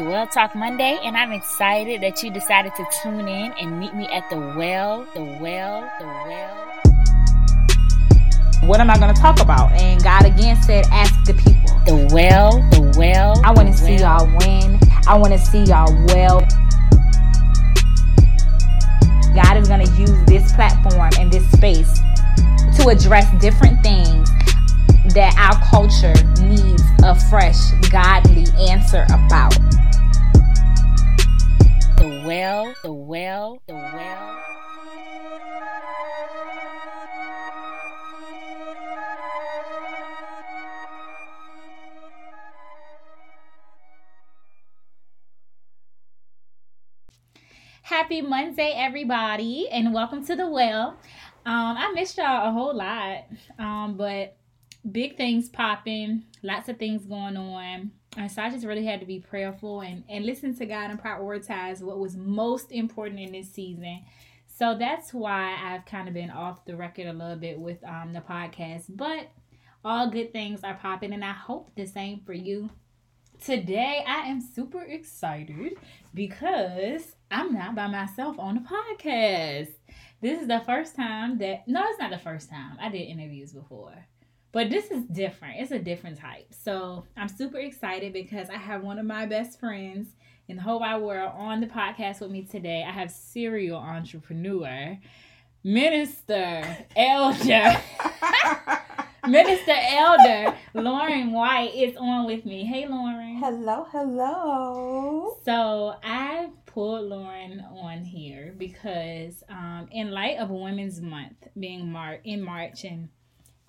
It is Well Talk Monday, and I'm excited that you decided to tune in and meet me at the well, the well, the well. What am I going to talk about? And God again said, ask the people. The well, the well. I want to see well. y'all win. I want to see y'all well. God is going to use this platform and this space to address different things that our culture needs a fresh, godly answer about. Well, the well, the well. Happy Monday, everybody, and welcome to the well. Um, I missed y'all a whole lot, um, but big things popping, lots of things going on. And so I just really had to be prayerful and, and listen to God and prioritize what was most important in this season. So that's why I've kind of been off the record a little bit with um, the podcast. But all good things are popping, and I hope the same for you. Today, I am super excited because I'm not by myself on the podcast. This is the first time that, no, it's not the first time. I did interviews before but this is different. It's a different type. So I'm super excited because I have one of my best friends in the whole wide world on the podcast with me today. I have serial entrepreneur, minister, elder, minister, elder Lauren White is on with me. Hey, Lauren. Hello, hello. So I pulled Lauren on here because, um, in light of Women's Month being Mar- in March and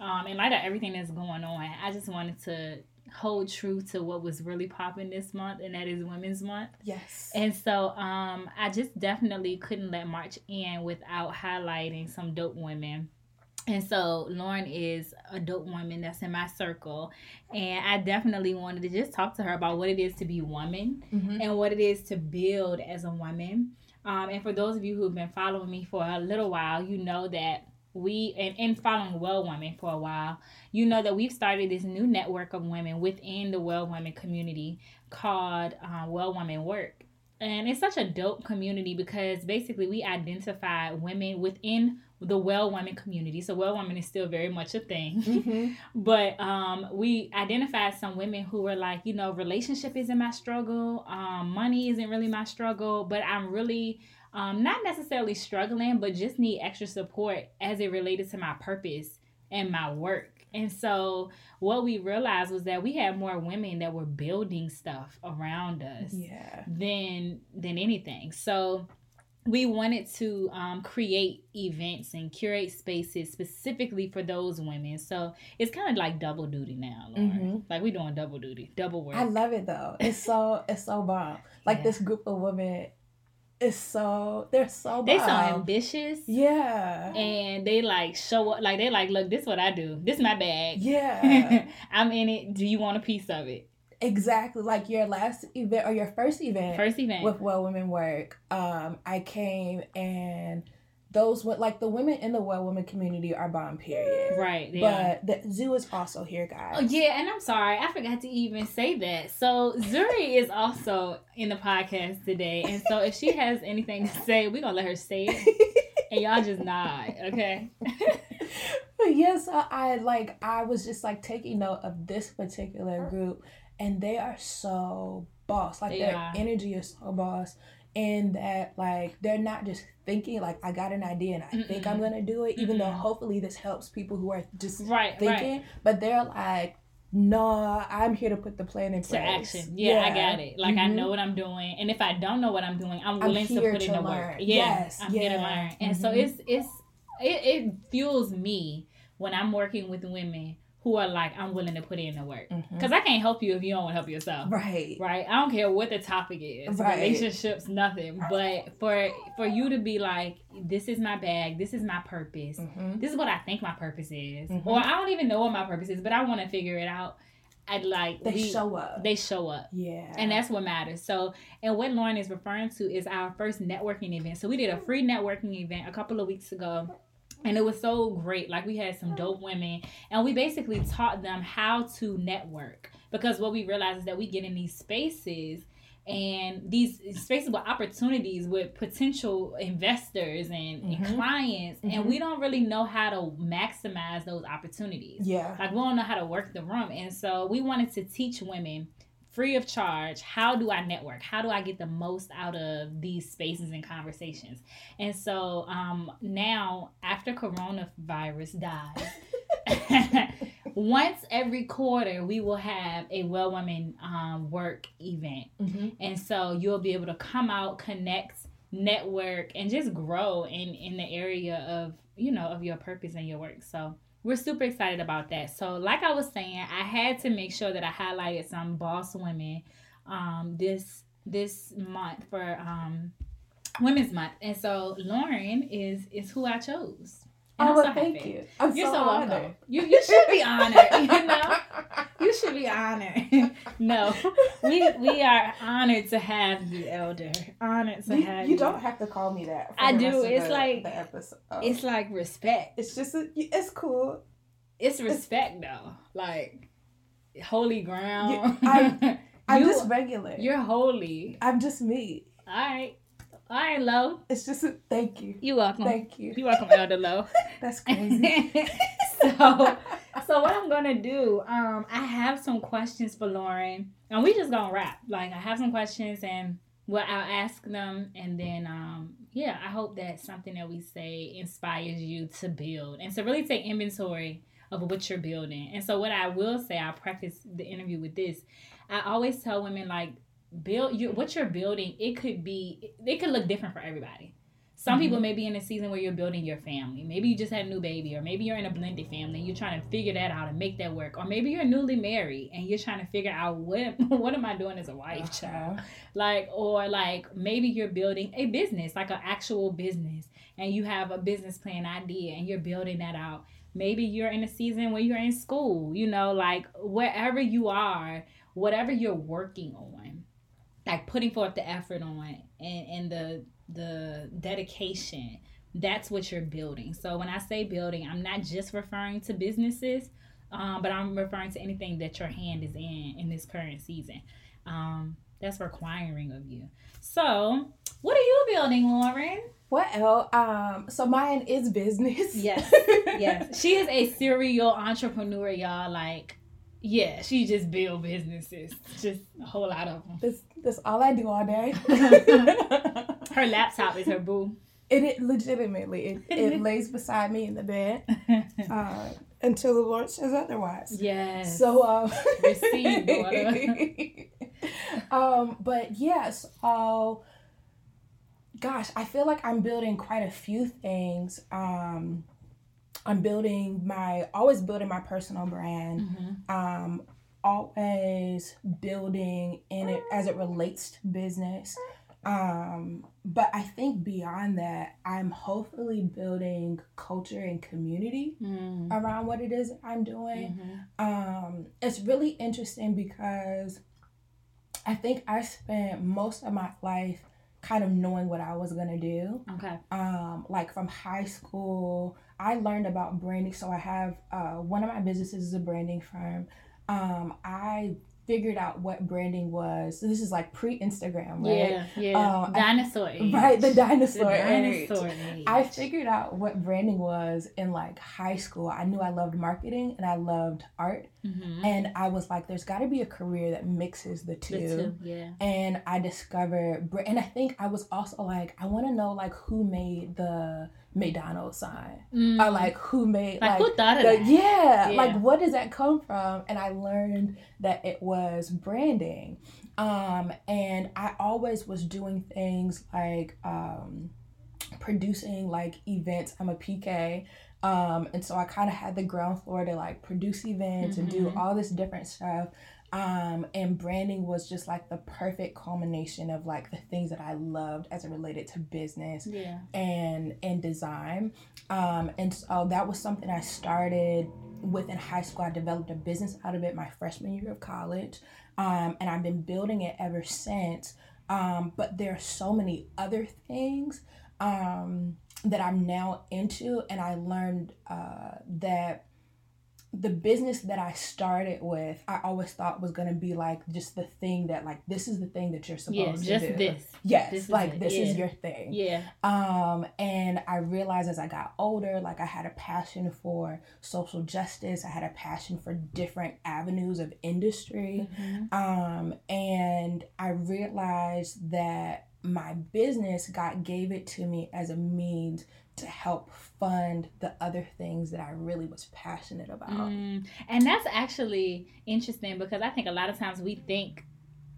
um, in light of everything that's going on, I just wanted to hold true to what was really popping this month, and that is Women's Month. Yes. And so um, I just definitely couldn't let March end without highlighting some dope women. And so Lauren is a dope woman that's in my circle. And I definitely wanted to just talk to her about what it is to be a woman mm-hmm. and what it is to build as a woman. Um, and for those of you who've been following me for a little while, you know that we and, and following well women for a while you know that we've started this new network of women within the well women community called uh, well women work and it's such a dope community because basically we identify women within the well women community. So well women is still very much a thing. Mm-hmm. but um, we identified some women who were like, you know, relationship isn't my struggle, um, money isn't really my struggle, but I'm really um, not necessarily struggling, but just need extra support as it related to my purpose and my work. And so what we realized was that we had more women that were building stuff around us yeah. than than anything. So we wanted to um, create events and curate spaces specifically for those women. So it's kind of like double duty now, mm-hmm. Like we're doing double duty, double work. I love it though. It's so it's so bomb. Like yeah. this group of women is so they're so they so ambitious. Yeah. And they like show up like they like look this is what i do. This is my bag. Yeah. I'm in it. Do you want a piece of it? Exactly. Like your last event or your first event first event. with well women work um i came and those what like the women in the well women community are bomb period. Right yeah. but the zoo is also here guys. Oh yeah and i'm sorry i forgot to even say that. So zuri is also in the podcast today and so if she has anything to say we're gonna let her say it. And y'all just nod okay? But yes I, I like i was just like taking note of this particular group and they are so boss. Like they their are. energy is so boss and that like they're not just thinking like I got an idea and I Mm-mm. think I'm gonna do it, even Mm-mm. though hopefully this helps people who are just right, thinking, right. but they're like, no, I'm here to put the plan in place. Action. Yeah, yeah. I got it. Like mm-hmm. I know what I'm doing, and if I don't know what I'm doing, I'm willing I'm to put in the work. Yeah, yes, I'm yeah. here to learn, and mm-hmm. so it's it's it, it fuels me when I'm working with women who are like, I'm willing to put in the work. Because mm-hmm. I can't help you if you don't want to help yourself. Right. Right. I don't care what the topic is. Right. Relationships, nothing. But for for you to be like, this is my bag, this is my purpose, mm-hmm. this is what I think my purpose is. Mm-hmm. Or I don't even know what my purpose is, but I want to figure it out. I'd like they we, show up. They show up. Yeah. And that's what matters. So and what Lauren is referring to is our first networking event. So we did a free networking event a couple of weeks ago and it was so great. Like we had some dope women and we basically taught them how to network. Because what we realized is that we get in these spaces and these spaces with opportunities with potential investors and, mm-hmm. and clients mm-hmm. and we don't really know how to maximize those opportunities. Yeah. Like we don't know how to work the room. And so we wanted to teach women free of charge how do i network? How do i get the most out of these spaces and conversations? And so um, now after coronavirus dies once every quarter we will have a well woman um, work event. Mm-hmm. and so you'll be able to come out connect network and just grow in in the area of you know of your purpose and your work. So we're super excited about that. So like i was saying i had to make sure that i highlighted some boss women um, this this month for um, women's month. And so lauren is is who i chose oh, well, thank you. I'm You're so, so welcome. You you should be honored. You know, you should be honored. no, we we are honored to have you, Elder. Honored to you, have you. You don't have to call me that. I do. It's the, like the episode. It's like respect. It's just a, it's cool. It's respect it's, though. Like holy ground. You, I, I'm just regular. You're holy. I'm just me. All right. All right, Lo. It's just a thank you. You're welcome. Thank you. You're welcome, Elder Lo. That's crazy. so, so what I'm gonna do? Um, I have some questions for Lauren, and we just gonna wrap. Like, I have some questions, and well, I'll ask them, and then um, yeah, I hope that something that we say inspires you to build and to really take inventory of what you're building. And so, what I will say, I'll practice the interview with this. I always tell women like build you what you're building it could be it could look different for everybody. Some mm-hmm. people may be in a season where you're building your family. Maybe you just had a new baby or maybe you're in a blended family and you're trying to figure that out and make that work. Or maybe you're newly married and you're trying to figure out what what am i doing as a wife uh-huh. child? Like or like maybe you're building a business like an actual business and you have a business plan idea and you're building that out. Maybe you're in a season where you're in school you know like wherever you are whatever you're working on like putting forth the effort on and, and the the dedication that's what you're building so when i say building i'm not just referring to businesses um, but i'm referring to anything that your hand is in in this current season um, that's requiring of you so what are you building lauren well, um, so mine is business. Yes, yes. She is a serial entrepreneur, y'all. Like yeah, she just build businesses, just a whole lot of them. That's that's all I do all day. her laptop is her boo. And it legitimately it, it lays beside me in the bed uh, until the Lord says otherwise. Yes. So um, receive um, but yes, uh, gosh, I feel like I'm building quite a few things. Um, I'm building my always building my personal brand. Mm-hmm. Um, always building in it as it relates to business. Um, but I think beyond that, I'm hopefully building culture and community mm. around what it is I'm doing. Mm-hmm. Um, it's really interesting because I think I spent most of my life kind of knowing what I was gonna do. Okay. Um, like from high school, I learned about branding. So I have uh, one of my businesses is a branding firm. Um, I figured out what branding was. So this is like pre Instagram, right? Yeah, yeah. Um, dinosaur I. Right, the dinosaur, the dinosaur age. age. I figured out what branding was in like high school. I knew I loved marketing and I loved art. Mm-hmm. And I was like, there's got to be a career that mixes the two. The two yeah. And I discovered, and I think I was also like, I want to know like who made the McDonald's sign mm. or like who made like, like who thought of the, that? Yeah, yeah, like what does that come from? And I learned that it was branding. Um, and I always was doing things like um, producing like events. I'm a PK. Um, and so I kind of had the ground floor to like produce events mm-hmm. and do mm-hmm. all this different stuff. Um, and branding was just like the perfect culmination of like the things that I loved as it related to business yeah. and and design. Um, and so that was something I started within high school. I developed a business out of it my freshman year of college, um, and I've been building it ever since. Um, but there are so many other things um, that I'm now into, and I learned uh, that the business that I started with, I always thought was gonna be like just the thing that like this is the thing that you're supposed yeah, to do. Just this. Yes, this like is this yeah. is your thing. Yeah. Um, and I realized as I got older, like I had a passion for social justice. I had a passion for different avenues of industry. Mm-hmm. Um, and I realized that my business, God gave it to me as a means to help fund the other things that I really was passionate about. Mm, and that's actually interesting because I think a lot of times we think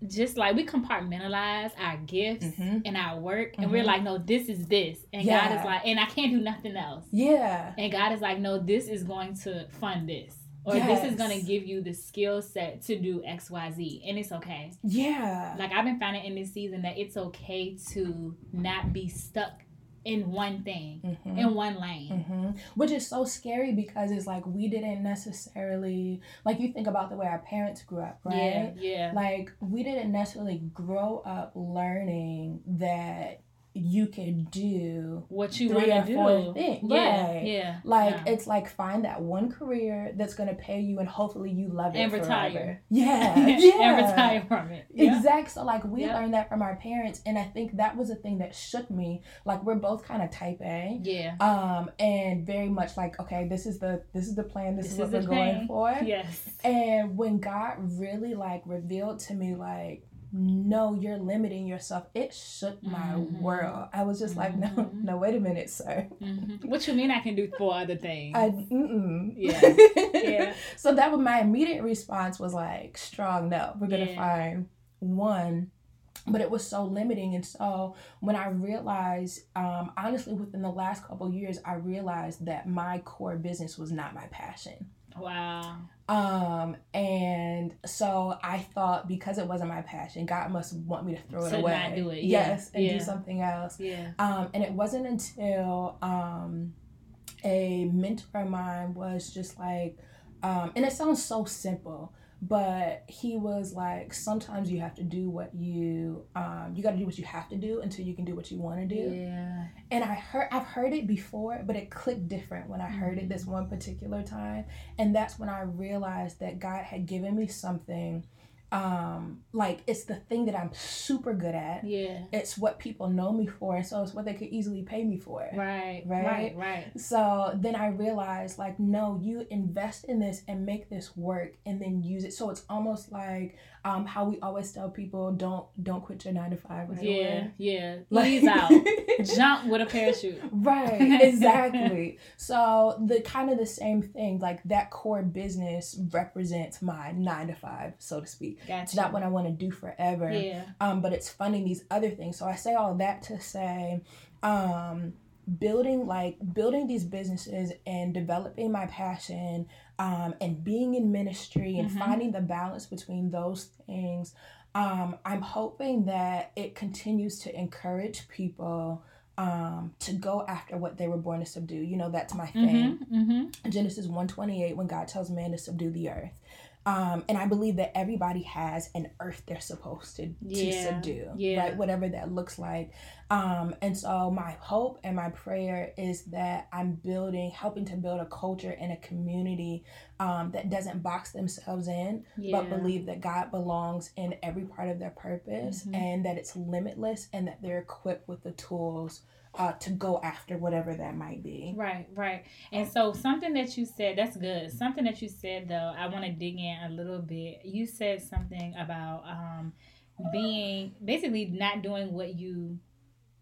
just like we compartmentalize our gifts mm-hmm. and our work and mm-hmm. we're like no this is this and yeah. god is like and i can't do nothing else yeah and god is like no this is going to fund this or yes. this is going to give you the skill set to do xyz and it's okay yeah like i've been finding in this season that it's okay to not be stuck in one thing, mm-hmm. in one lane. Mm-hmm. Which is so scary because it's like we didn't necessarily, like you think about the way our parents grew up, right? Yeah. yeah. Like we didn't necessarily grow up learning that you can do what you want to do. Things. Yeah, right. yeah. Like yeah. it's like find that one career that's gonna pay you, and hopefully you love it and forever. retire. Yeah, yeah, and retire from it. Yeah. Exactly. So like we learned that from our parents, and I think that was a thing that shook me. Like we're both kind of type A. Yeah. Um, and very much like okay, this is the this is the plan. This, this is what is we're going for. Yes. And when God really like revealed to me like no, you're limiting yourself. It shook my mm-hmm. world. I was just mm-hmm. like, no, mm-hmm. no, wait a minute, sir. Mm-hmm. What you mean I can do four other things? I, mm-mm. Yeah. yeah. so that was my immediate response was like, strong no. We're going to yeah. find one but it was so limiting and so when i realized um, honestly within the last couple years i realized that my core business was not my passion wow um, and so I thought because it wasn't my passion, God must want me to throw it away. Not do it. Yes, yeah. and yeah. do something else. Yeah. Um, and it wasn't until um a mentor of mine was just like, um, and it sounds so simple, but he was like sometimes you have to do what you um you got to do what you have to do until you can do what you want to do. Yeah. And i heard i've heard it before but it clicked different when i heard mm-hmm. it this one particular time. And that's when i realized that god had given me something um like it's the thing that i'm super good at. Yeah. It's what people know me for and so it's what they could easily pay me for. Right right right? right. So then i realized like no you invest in this and make this work and then use it. So it's almost like um how we always tell people don't don't quit your nine to five right? Yeah away. yeah. Like, out. Jump with a parachute. Right exactly. So the kind of the same thing like that core business represents my nine to five so to speak Gotcha. It's not what I want to do forever. Yeah. Um, but it's funding these other things. So I say all that to say, um, building like building these businesses and developing my passion um, and being in ministry and mm-hmm. finding the balance between those things um, i'm hoping that it continues to encourage people um, to go after what they were born to subdue you know that's my thing mm-hmm, mm-hmm. genesis 128 when god tells man to subdue the earth um, and I believe that everybody has an earth they're supposed to, yeah. to subdue, yeah. right? Whatever that looks like. Um, and so my hope and my prayer is that I'm building, helping to build a culture and a community um, that doesn't box themselves in, yeah. but believe that God belongs in every part of their purpose mm-hmm. and that it's limitless and that they're equipped with the tools uh, to go after whatever that might be. Right, right. And so something that you said, that's good. Something that you said though, I want to dig in a little bit. You said something about um, being basically not doing what you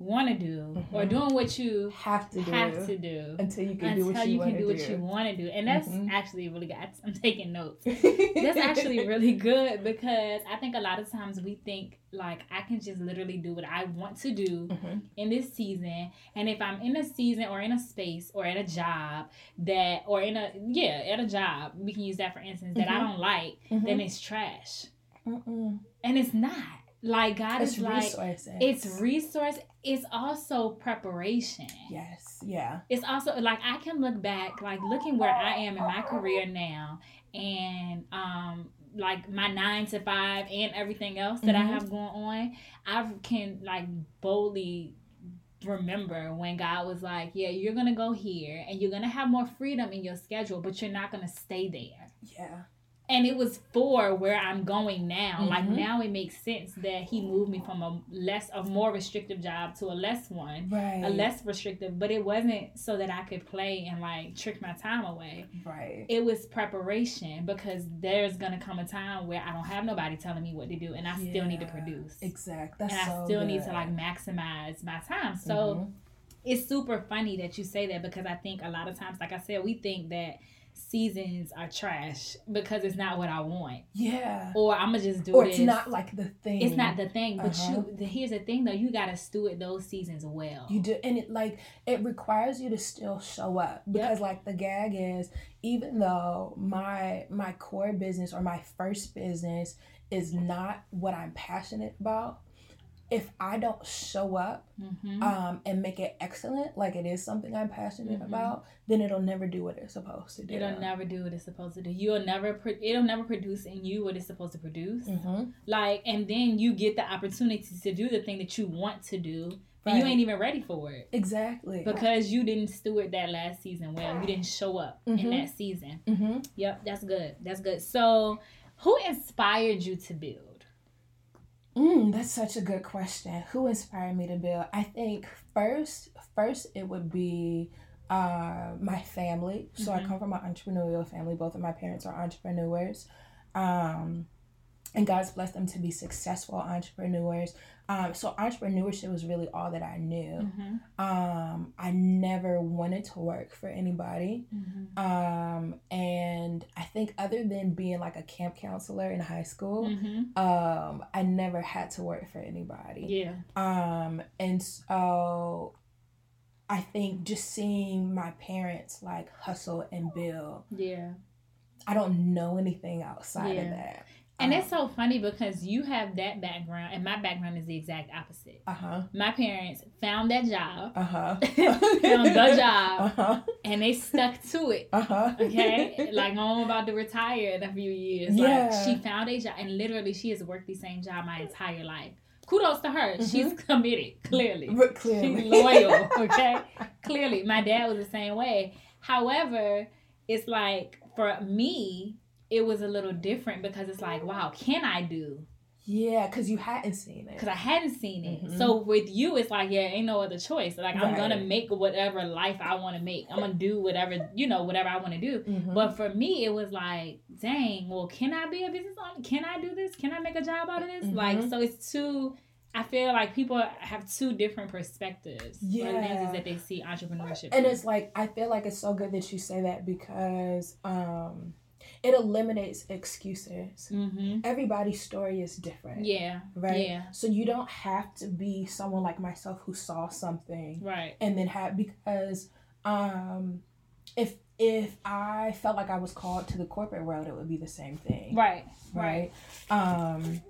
want to do mm-hmm. or doing what you have to do have to do until you can do what you, you can do, what you want to do and that's mm-hmm. actually really good i'm taking notes that's actually really good because i think a lot of times we think like i can just literally do what i want to do mm-hmm. in this season and if i'm in a season or in a space or at a job that or in a yeah at a job we can use that for instance that i mm-hmm. don't like then mm-hmm. it's trash Mm-mm. and it's not like God it's is like resources. it's resource. It's also preparation. Yes. Yeah. It's also like I can look back, like looking where I am in my career now, and um, like my nine to five and everything else that mm-hmm. I have going on. I can like boldly remember when God was like, Yeah, you're gonna go here and you're gonna have more freedom in your schedule, but you're not gonna stay there. Yeah and it was for where I'm going now. Mm-hmm. Like now it makes sense that he moved me from a less a more restrictive job to a less one. Right. A less restrictive. But it wasn't so that I could play and like trick my time away. Right. It was preparation because there's gonna come a time where I don't have nobody telling me what to do and I yeah. still need to produce. Exactly. That's and I still good. need to like maximize my time. So mm-hmm. it's super funny that you say that because I think a lot of times, like I said, we think that seasons are trash because it's not what I want. Yeah. Or I'm gonna just do it. or this. it's not like the thing. It's not the thing. But uh-huh. you, the, here's the thing though. You gotta steward those seasons well. You do, and it like it requires you to still show up because yep. like the gag is even though my my core business or my first business is not what I'm passionate about if I don't show up mm-hmm. um, and make it excellent, like it is something I'm passionate mm-hmm. about, then it'll never do what it's supposed to do. It'll never do what it's supposed to do. You'll never. Pro- it'll never produce in you what it's supposed to produce. Mm-hmm. Like, and then you get the opportunity to do the thing that you want to do. Right. you ain't even ready for it. Exactly. Because you didn't steward that last season well. You didn't show up in mm-hmm. that season. Mm-hmm. Yep, that's good. That's good. So, who inspired you to build? Mm, that's such a good question. Who inspired me to build? I think first, first it would be uh, my family. So mm-hmm. I come from an entrepreneurial family. Both of my parents are entrepreneurs. Um, and God's blessed them to be successful entrepreneurs. Um, so entrepreneurship was really all that I knew. Mm-hmm. Um, I never wanted to work for anybody. Mm-hmm. Um, and I think other than being like a camp counselor in high school, mm-hmm. um, I never had to work for anybody. Yeah. Um, and so I think just seeing my parents like hustle and build. Yeah. I don't know anything outside yeah. of that. And it's so funny because you have that background, and my background is the exact opposite. Uh huh. My parents found that job. Uh huh. found the job, uh-huh. and they stuck to it. Uh huh. Okay, like I'm about to retire in a few years. Yeah. Like she found a job, and literally she has worked the same job my entire life. Kudos to her. Mm-hmm. She's committed. Clearly. But clearly. She's loyal. Okay. clearly, my dad was the same way. However, it's like for me it was a little different because it's like, wow, can I do? Yeah, because you hadn't seen it. Because I hadn't seen it. Mm-hmm. So with you, it's like, yeah, ain't no other choice. Like right. I'm gonna make whatever life I want to make. I'm gonna do whatever you know, whatever I want to do. Mm-hmm. But for me, it was like, dang, well, can I be a business owner? Can I do this? Can I make a job out of this? Mm-hmm. Like, so it's too. I feel like people have two different perspectives. Yeah, lenses that they see entrepreneurship. And it's like I feel like it's so good that you say that because um it eliminates excuses. Mm-hmm. Everybody's story is different. Yeah. Right. Yeah. So you don't have to be someone like myself who saw something. Right. And then had because um if if I felt like I was called to the corporate world, it would be the same thing. Right. Right. right. Um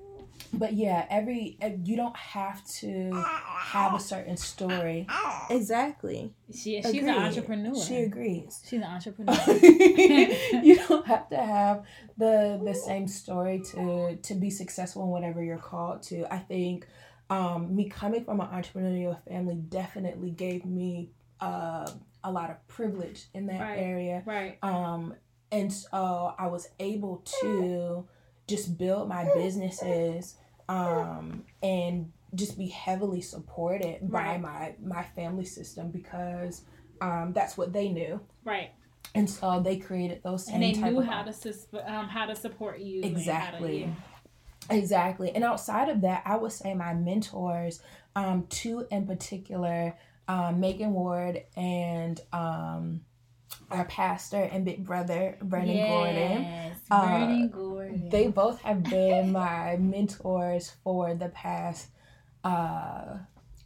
but yeah, every you don't have to have a certain story. Exactly. She she's an entrepreneur. She agrees. She's an entrepreneur. you don't have to have the the same story to to be successful in whatever you're called to. I think um, me coming from an entrepreneurial family definitely gave me uh, a lot of privilege in that right. area. Right. Um, and so I was able to just build my businesses um, and just be heavily supported right. by my my family system because um, that's what they knew. Right. And so they created those same. And they knew how to um, how to support you. Exactly. To, exactly. And outside of that, I would say my mentors, um, two in particular, um, Megan Ward and um, our pastor and big brother Vernon yes, Gordon. Uh, Gordon. They both have been my mentors for the past uh,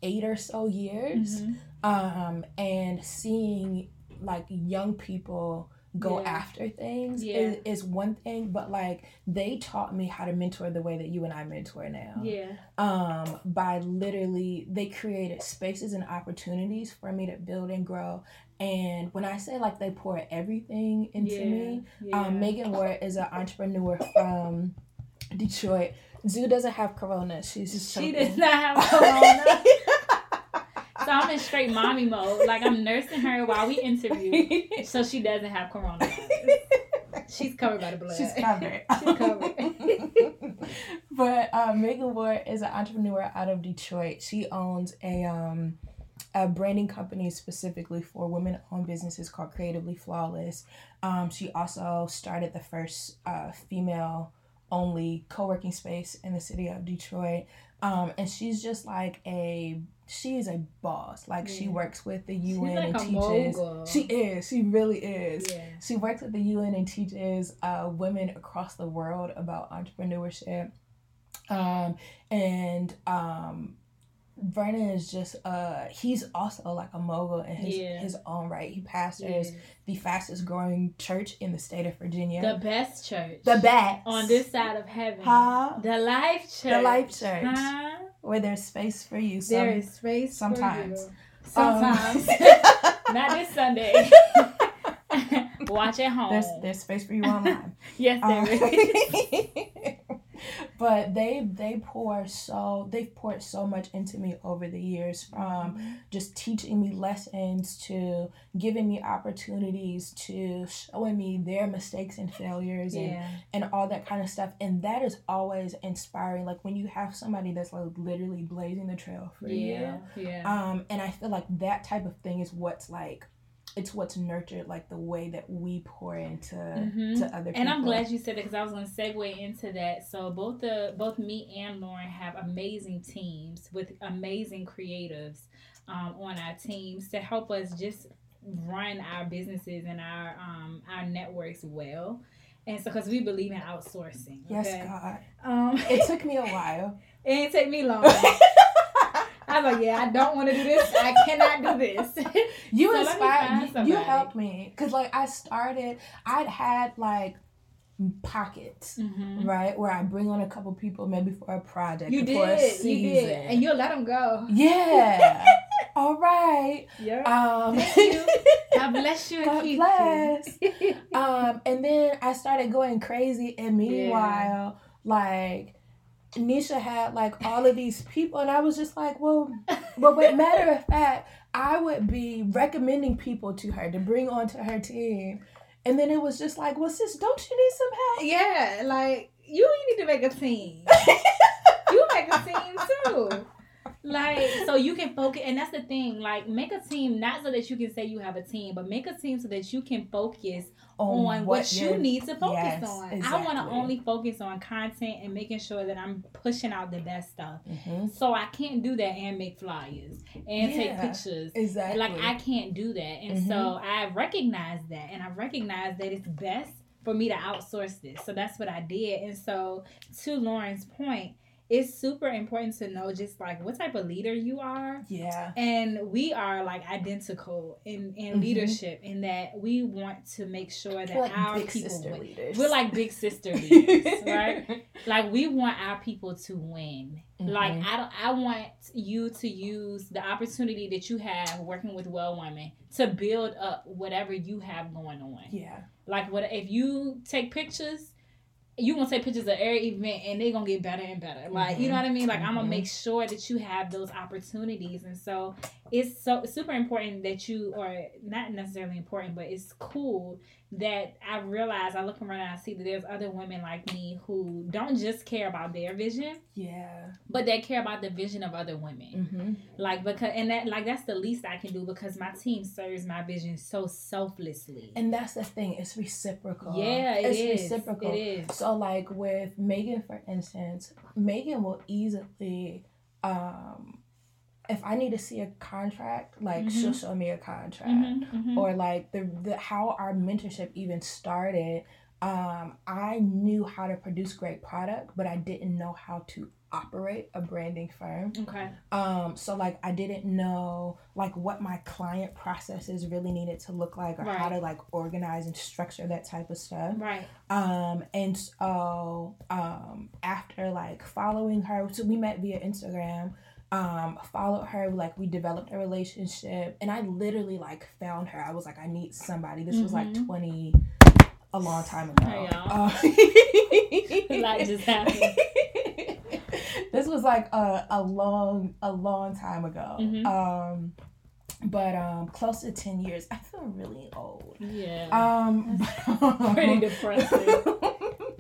eight or so years. Mm-hmm. Um, and seeing like young people go yeah. after things yeah. is, is one thing but like they taught me how to mentor the way that you and i mentor now yeah um by literally they created spaces and opportunities for me to build and grow and when i say like they pour everything into yeah. me um megan ward is an entrepreneur from detroit Zoo doesn't have corona. She's just she does not have corona. so I'm in straight mommy mode. Like I'm nursing her while we interview, so she doesn't have Corona. She's covered by the blood. She's covered. She's covered. but uh, Megan Ward is an entrepreneur out of Detroit. She owns a um a branding company specifically for women-owned businesses called Creatively Flawless. Um, she also started the first uh, female only co-working space in the city of Detroit. Um, and she's just like a she is a boss. Like yeah. she works with the UN like and teaches. Mogul. She is. She really is. Yeah. She works with the UN and teaches uh, women across the world about entrepreneurship. Um, and um, Vernon is just uh he's also like a mogul in his yeah. his own right. He pastors yeah. the fastest growing church in the state of Virginia. The best church. The best. On this side of heaven. Huh? The life church. The life church. Huh? Where there's space for you. Some, there is space sometimes. Um, sometimes. Not this Sunday. Watch at home. There's there's space for you online. yes, there um, is but they they pour so they've poured so much into me over the years from mm-hmm. just teaching me lessons to giving me opportunities to showing me their mistakes and failures and and all that kind of stuff. And that is always inspiring. Like when you have somebody that's like literally blazing the trail for yeah, you yeah. um and i feel like that type of thing is what's like it's what's nurtured like the way that we pour into mm-hmm. to other people. And I'm glad you said that because I was going to segue into that. So both the both me and Lauren have amazing teams with amazing creatives um, on our teams to help us just run our businesses and our um, our networks well. And so, because we believe in outsourcing. Okay? Yes, God. Um, it took me a while. it didn't take me long. I was like, yeah, I don't want to do this. I cannot do this. You so inspired. You, you helped me because like I started. I'd had like pockets, mm-hmm. right? Where I bring on a couple people maybe for a project. You did, you did, and you'll let them go. Yeah. All right. Yeah. Um. God bless you. God bless. You. um, and then I started going crazy, and meanwhile, yeah. like Nisha had like all of these people, and I was just like, well, but but matter of fact, I would be recommending people to her to bring onto her team, and then it was just like, well, sis, don't you need some help? Yeah, like you need to make a team. you make a team too like so you can focus and that's the thing like make a team not so that you can say you have a team but make a team so that you can focus on, on what, what you need to focus yes, on. Exactly. i want to only focus on content and making sure that i'm pushing out the best stuff. Mm-hmm. so i can't do that and make flyers and yeah, take pictures. Exactly like i can't do that. And mm-hmm. so i recognize that. And i recognize that it's best for me to outsource this. So that's what i did. And so to lauren's point it's super important to know just like what type of leader you are. Yeah. And we are like identical in in mm-hmm. leadership in that we want to make sure that like our people win. We're like big sister leaders, right? Like we want our people to win. Mm-hmm. Like I don't I want you to use the opportunity that you have working with well women to build up whatever you have going on. Yeah. Like what if you take pictures you gonna take pictures of every event and they're gonna get better and better. Like, mm-hmm. you know what I mean? Like, mm-hmm. I'm gonna make sure that you have those opportunities. And so it's so super important that you, or not necessarily important, but it's cool that I realize I look around and I see that there's other women like me who don't just care about their vision, yeah, but they care about the vision of other women. Mm-hmm. Like because and that like that's the least I can do because my team serves my vision so selflessly. And that's the thing; it's reciprocal. Yeah, it it's is. reciprocal. It is. So like with Megan, for instance, Megan will easily um if I need to see a contract, like mm-hmm. she'll show me a contract, mm-hmm, mm-hmm. or like the the how our mentorship even started. Um, I knew how to produce great product, but I didn't know how to operate a branding firm. Okay. Um, so like I didn't know like what my client processes really needed to look like or right. how to like organize and structure that type of stuff. Right. Um, and so um after like following her, so we met via Instagram um followed her like we developed a relationship and i literally like found her i was like i need somebody this mm-hmm. was like mm-hmm. 20 a long time ago hey. Uh, just happened this was like a, a long a long time ago. Mm-hmm. Um, but um, close to ten years. I feel really old. Yeah. Um, pretty depressing.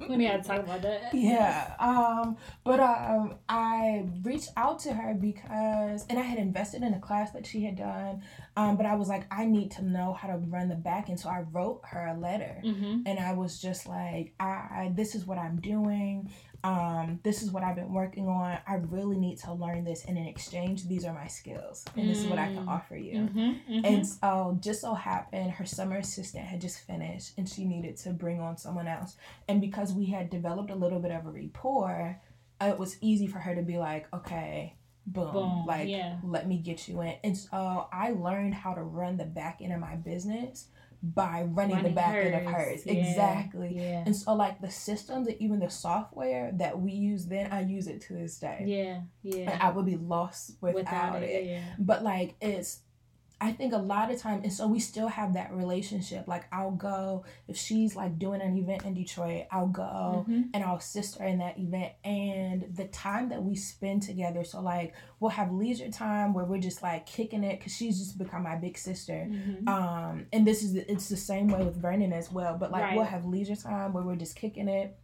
We need to talk about that. Yeah. Um, but um, I reached out to her because, and I had invested in a class that she had done. Um, but I was like, I need to know how to run the back end. So I wrote her a letter, mm-hmm. and I was just like, I, I, this is what I'm doing um, this is what I've been working on. I really need to learn this. And in exchange, these are my skills. And this is what I can mm. offer you. Mm-hmm, mm-hmm. And so, just so happened, her summer assistant had just finished and she needed to bring on someone else. And because we had developed a little bit of a rapport, it was easy for her to be like, okay, boom, boom like, yeah. let me get you in. And so, I learned how to run the back end of my business by running, running the back hers. end of hers. Yeah. Exactly. Yeah. And so like the systems and even the software that we use then, I use it to this day. Yeah. Yeah. And I would be lost without, without it. it. Yeah. But like it's I think a lot of time, and so we still have that relationship. Like I'll go if she's like doing an event in Detroit, I'll go mm-hmm. and I'll assist her in that event. And the time that we spend together, so like we'll have leisure time where we're just like kicking it because she's just become my big sister. Mm-hmm. Um, and this is it's the same way with Vernon as well. But like right. we'll have leisure time where we're just kicking it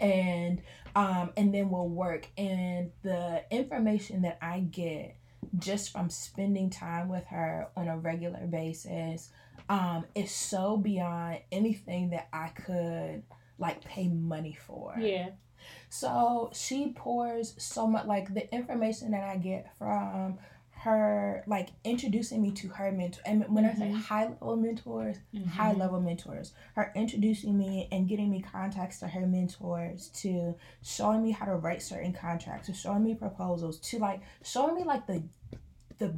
and um and then we'll work and the information that i get just from spending time with her on a regular basis um, is so beyond anything that I could like pay money for. Yeah. So she pours so much like the information that I get from her like introducing me to her mentor and when mm-hmm. I say mm-hmm. high level mentors, mm-hmm. high level mentors, her introducing me and getting me contacts to her mentors to showing me how to write certain contracts, to showing me proposals, to like showing me like the the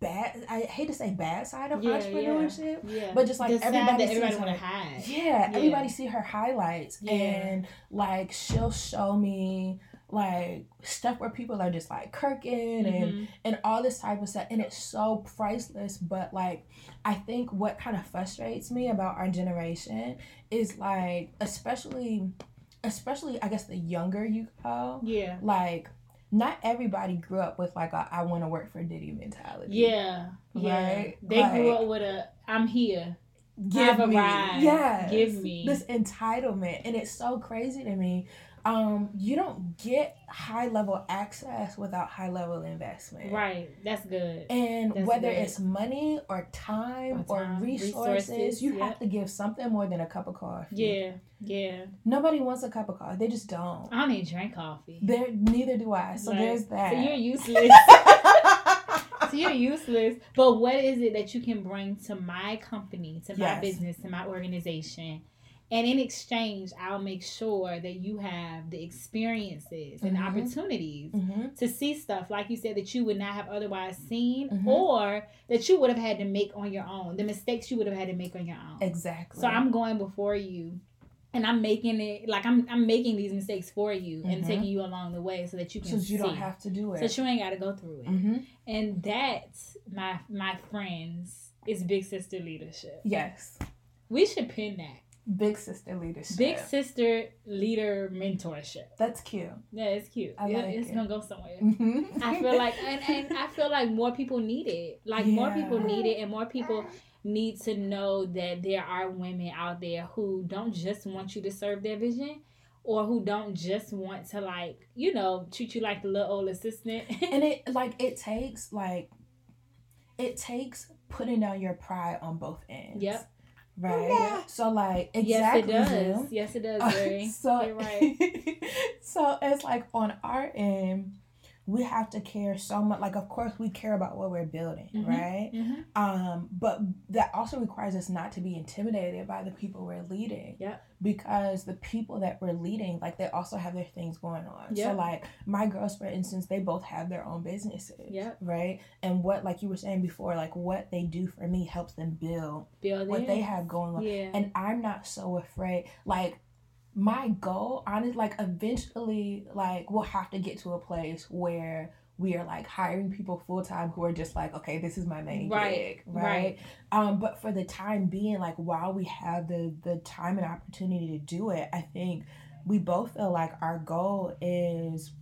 bad I hate to say bad side of yeah, entrepreneurship. Yeah, yeah. But just like the everybody everybody her, hide. Yeah, everybody see her highlights and like she'll show me like stuff where people are just like kirking mm-hmm. and and all this type of stuff and it's so priceless but like i think what kind of frustrates me about our generation is like especially especially i guess the younger you go yeah like not everybody grew up with like a I want to work for Diddy mentality. Yeah, yeah. Right? They like, grew up with a I'm here. Give me, yeah, give me this entitlement, and it's so crazy to me um, you don't get high level access without high level investment. Right. That's good. And That's whether good. it's money or time or, time, or resources, resources, you yep. have to give something more than a cup of coffee. Yeah. Yeah. Nobody wants a cup of coffee. They just don't. I don't even drink coffee. There neither do I. So there's that. So you're useless. so you're useless. But what is it that you can bring to my company, to my yes. business, to my organization? And in exchange, I'll make sure that you have the experiences and mm-hmm. opportunities mm-hmm. to see stuff, like you said, that you would not have otherwise seen mm-hmm. or that you would have had to make on your own, the mistakes you would have had to make on your own. Exactly. So I'm going before you and I'm making it like I'm I'm making these mistakes for you and mm-hmm. taking you along the way so that you can so you don't have to do it. So you ain't got to go through it. Mm-hmm. And that, my my friends, is big sister leadership. Yes. We should pin that. Big sister leadership. Big sister leader mentorship. That's cute. Yeah, it's cute. I like it's it. gonna go somewhere. Mm-hmm. I feel like, and, and I feel like more people need it. Like yeah. more people need it, and more people need to know that there are women out there who don't just want you to serve their vision, or who don't just want to like you know treat you like the little old assistant. and it like it takes like it takes putting down your pride on both ends. Yep. Right. So like exactly. Yes, it does. Yes, it does. So You're right. so it's like on our end, we have to care so much like of course we care about what we're building mm-hmm, right? Mm-hmm. um but that also requires us not to be intimidated by the people we're leading yeah. because the people that we're leading like they also have their things going on. Yep. so like my girls for instance they both have their own businesses yeah. right? And what like you were saying before like what they do for me helps them build, build what they have going on. Yeah. and i'm not so afraid like my goal, honestly, like eventually, like we'll have to get to a place where we are like hiring people full time who are just like, okay, this is my main right, gig, right? right? Um, but for the time being, like while we have the the time and opportunity to do it, I think we both feel like our goal is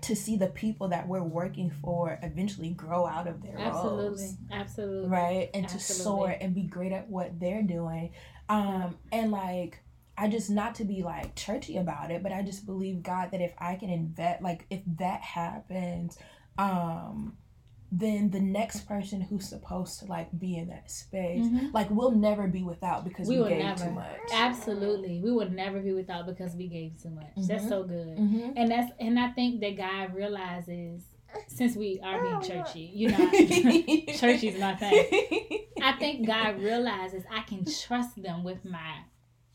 to see the people that we're working for eventually grow out of their absolutely roles. absolutely right and absolutely. to soar and be great at what they're doing um and like I just not to be like churchy about it, but I just believe God that if I can invest like if that happens, um then the next person who's supposed to like be in that space, mm-hmm. like we'll never be without because we, we gave never. too much. Absolutely, we would never be without because we gave too much. Mm-hmm. That's so good, mm-hmm. and that's and I think that God realizes since we are being churchy, you know, churchy's my thing. I think God realizes I can trust them with my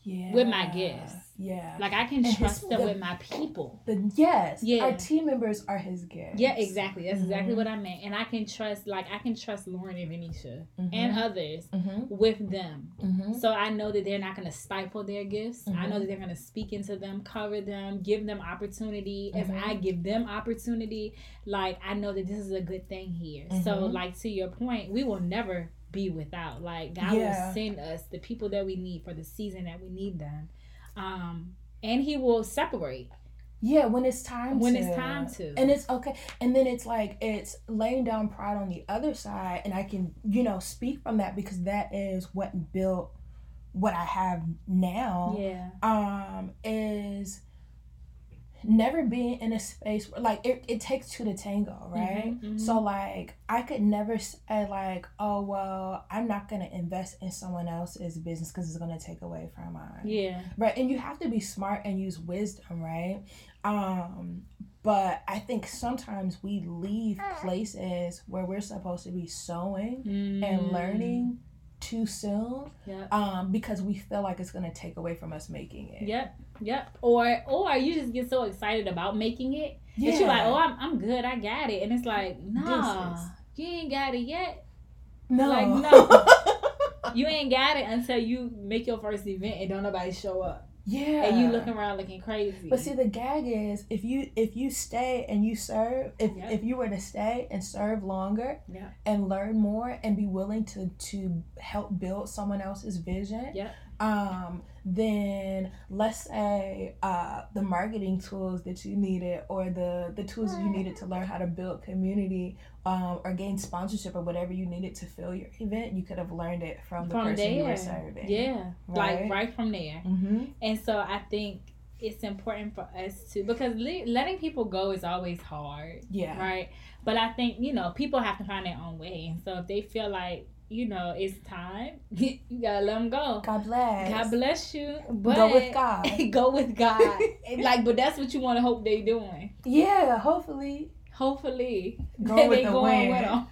yeah. with my gifts. Yeah. Like I can and trust his, them the, with my people. The yes. Yeah. Our team members are his gifts. Yeah, exactly. That's mm-hmm. exactly what I meant. And I can trust like I can trust Lauren and Venetia mm-hmm. and others mm-hmm. with them. Mm-hmm. So I know that they're not gonna stifle their gifts. I know mm-hmm. that they're gonna speak into them, cover them, give them opportunity. As I mm-hmm. give them opportunity, like I know that this is a good thing here. So like to your point, we will never be without. Like God yeah. will send us the people that we need for the season that we need them. Um, and he will separate. Yeah, when it's time when to. it's time to. And it's okay. And then it's like it's laying down pride on the other side and I can, you know, speak from that because that is what built what I have now. Yeah. Um is never being in a space where like it, it takes two to tango mm-hmm, right mm-hmm, mm-hmm. so like i could never say like oh well i'm not gonna invest in someone else's business because it's gonna take away from mine yeah right and you have to be smart and use wisdom right um but i think sometimes we leave places where we're supposed to be sowing mm. and learning too soon yep. um because we feel like it's going to take away from us making it yep Yep. Or or you just get so excited about making it yeah. that you're like, oh, I'm, I'm good, I got it, and it's like, nah, you ain't got it yet. No, like no, you ain't got it until you make your first event and don't nobody show up. Yeah. And you looking around looking crazy. But see the gag is if you if you stay and you serve, if yep. if you were to stay and serve longer yeah. and learn more and be willing to to help build someone else's vision, yeah. um, then let's say uh, the marketing tools that you needed or the the tools you needed to learn how to build community um, or gain sponsorship or whatever you needed to fill your event you could have learned it from the from person there. you were serving. Yeah. Right? like right from there. Mm-hmm. and so i think it's important for us to because le- letting people go is always hard yeah. right? But i think you know people have to find their own way. And so if they feel like you know, it's time. you gotta let them go. God bless. God bless you. But go with God. go with God. like, but that's what you want to hope they doing. Yeah, hopefully. Hopefully, go with they the going with them.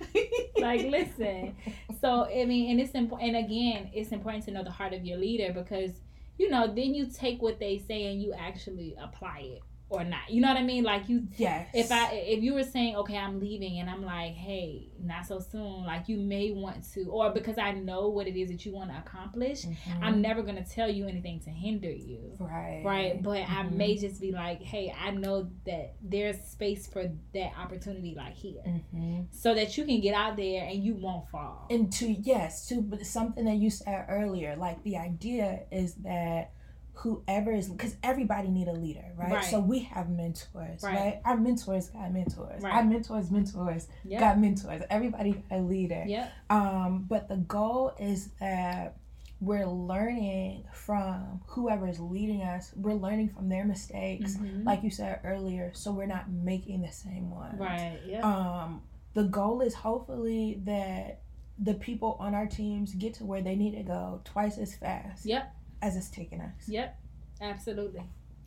like, listen. So I mean, and it's important. And again, it's important to know the heart of your leader because you know then you take what they say and you actually apply it or not. You know what I mean? Like you Yes. If I if you were saying, Okay, I'm leaving and I'm like, hey, not so soon, like you may want to or because I know what it is that you want to accomplish, mm-hmm. I'm never gonna tell you anything to hinder you. Right. Right. But mm-hmm. I may just be like, hey, I know that there's space for that opportunity like here. Mm-hmm. So that you can get out there and you won't fall. And to yes, to something that you said earlier, like the idea is that whoever is because everybody need a leader right? right? so we have mentors right, right? our mentors got mentors right. our mentors mentors yep. got mentors everybody a leader yeah um but the goal is that we're learning from whoever is leading us we're learning from their mistakes mm-hmm. like you said earlier so we're not making the same one right yeah um the goal is hopefully that the people on our teams get to where they need to go twice as fast yep as it's taken us. Yep, absolutely,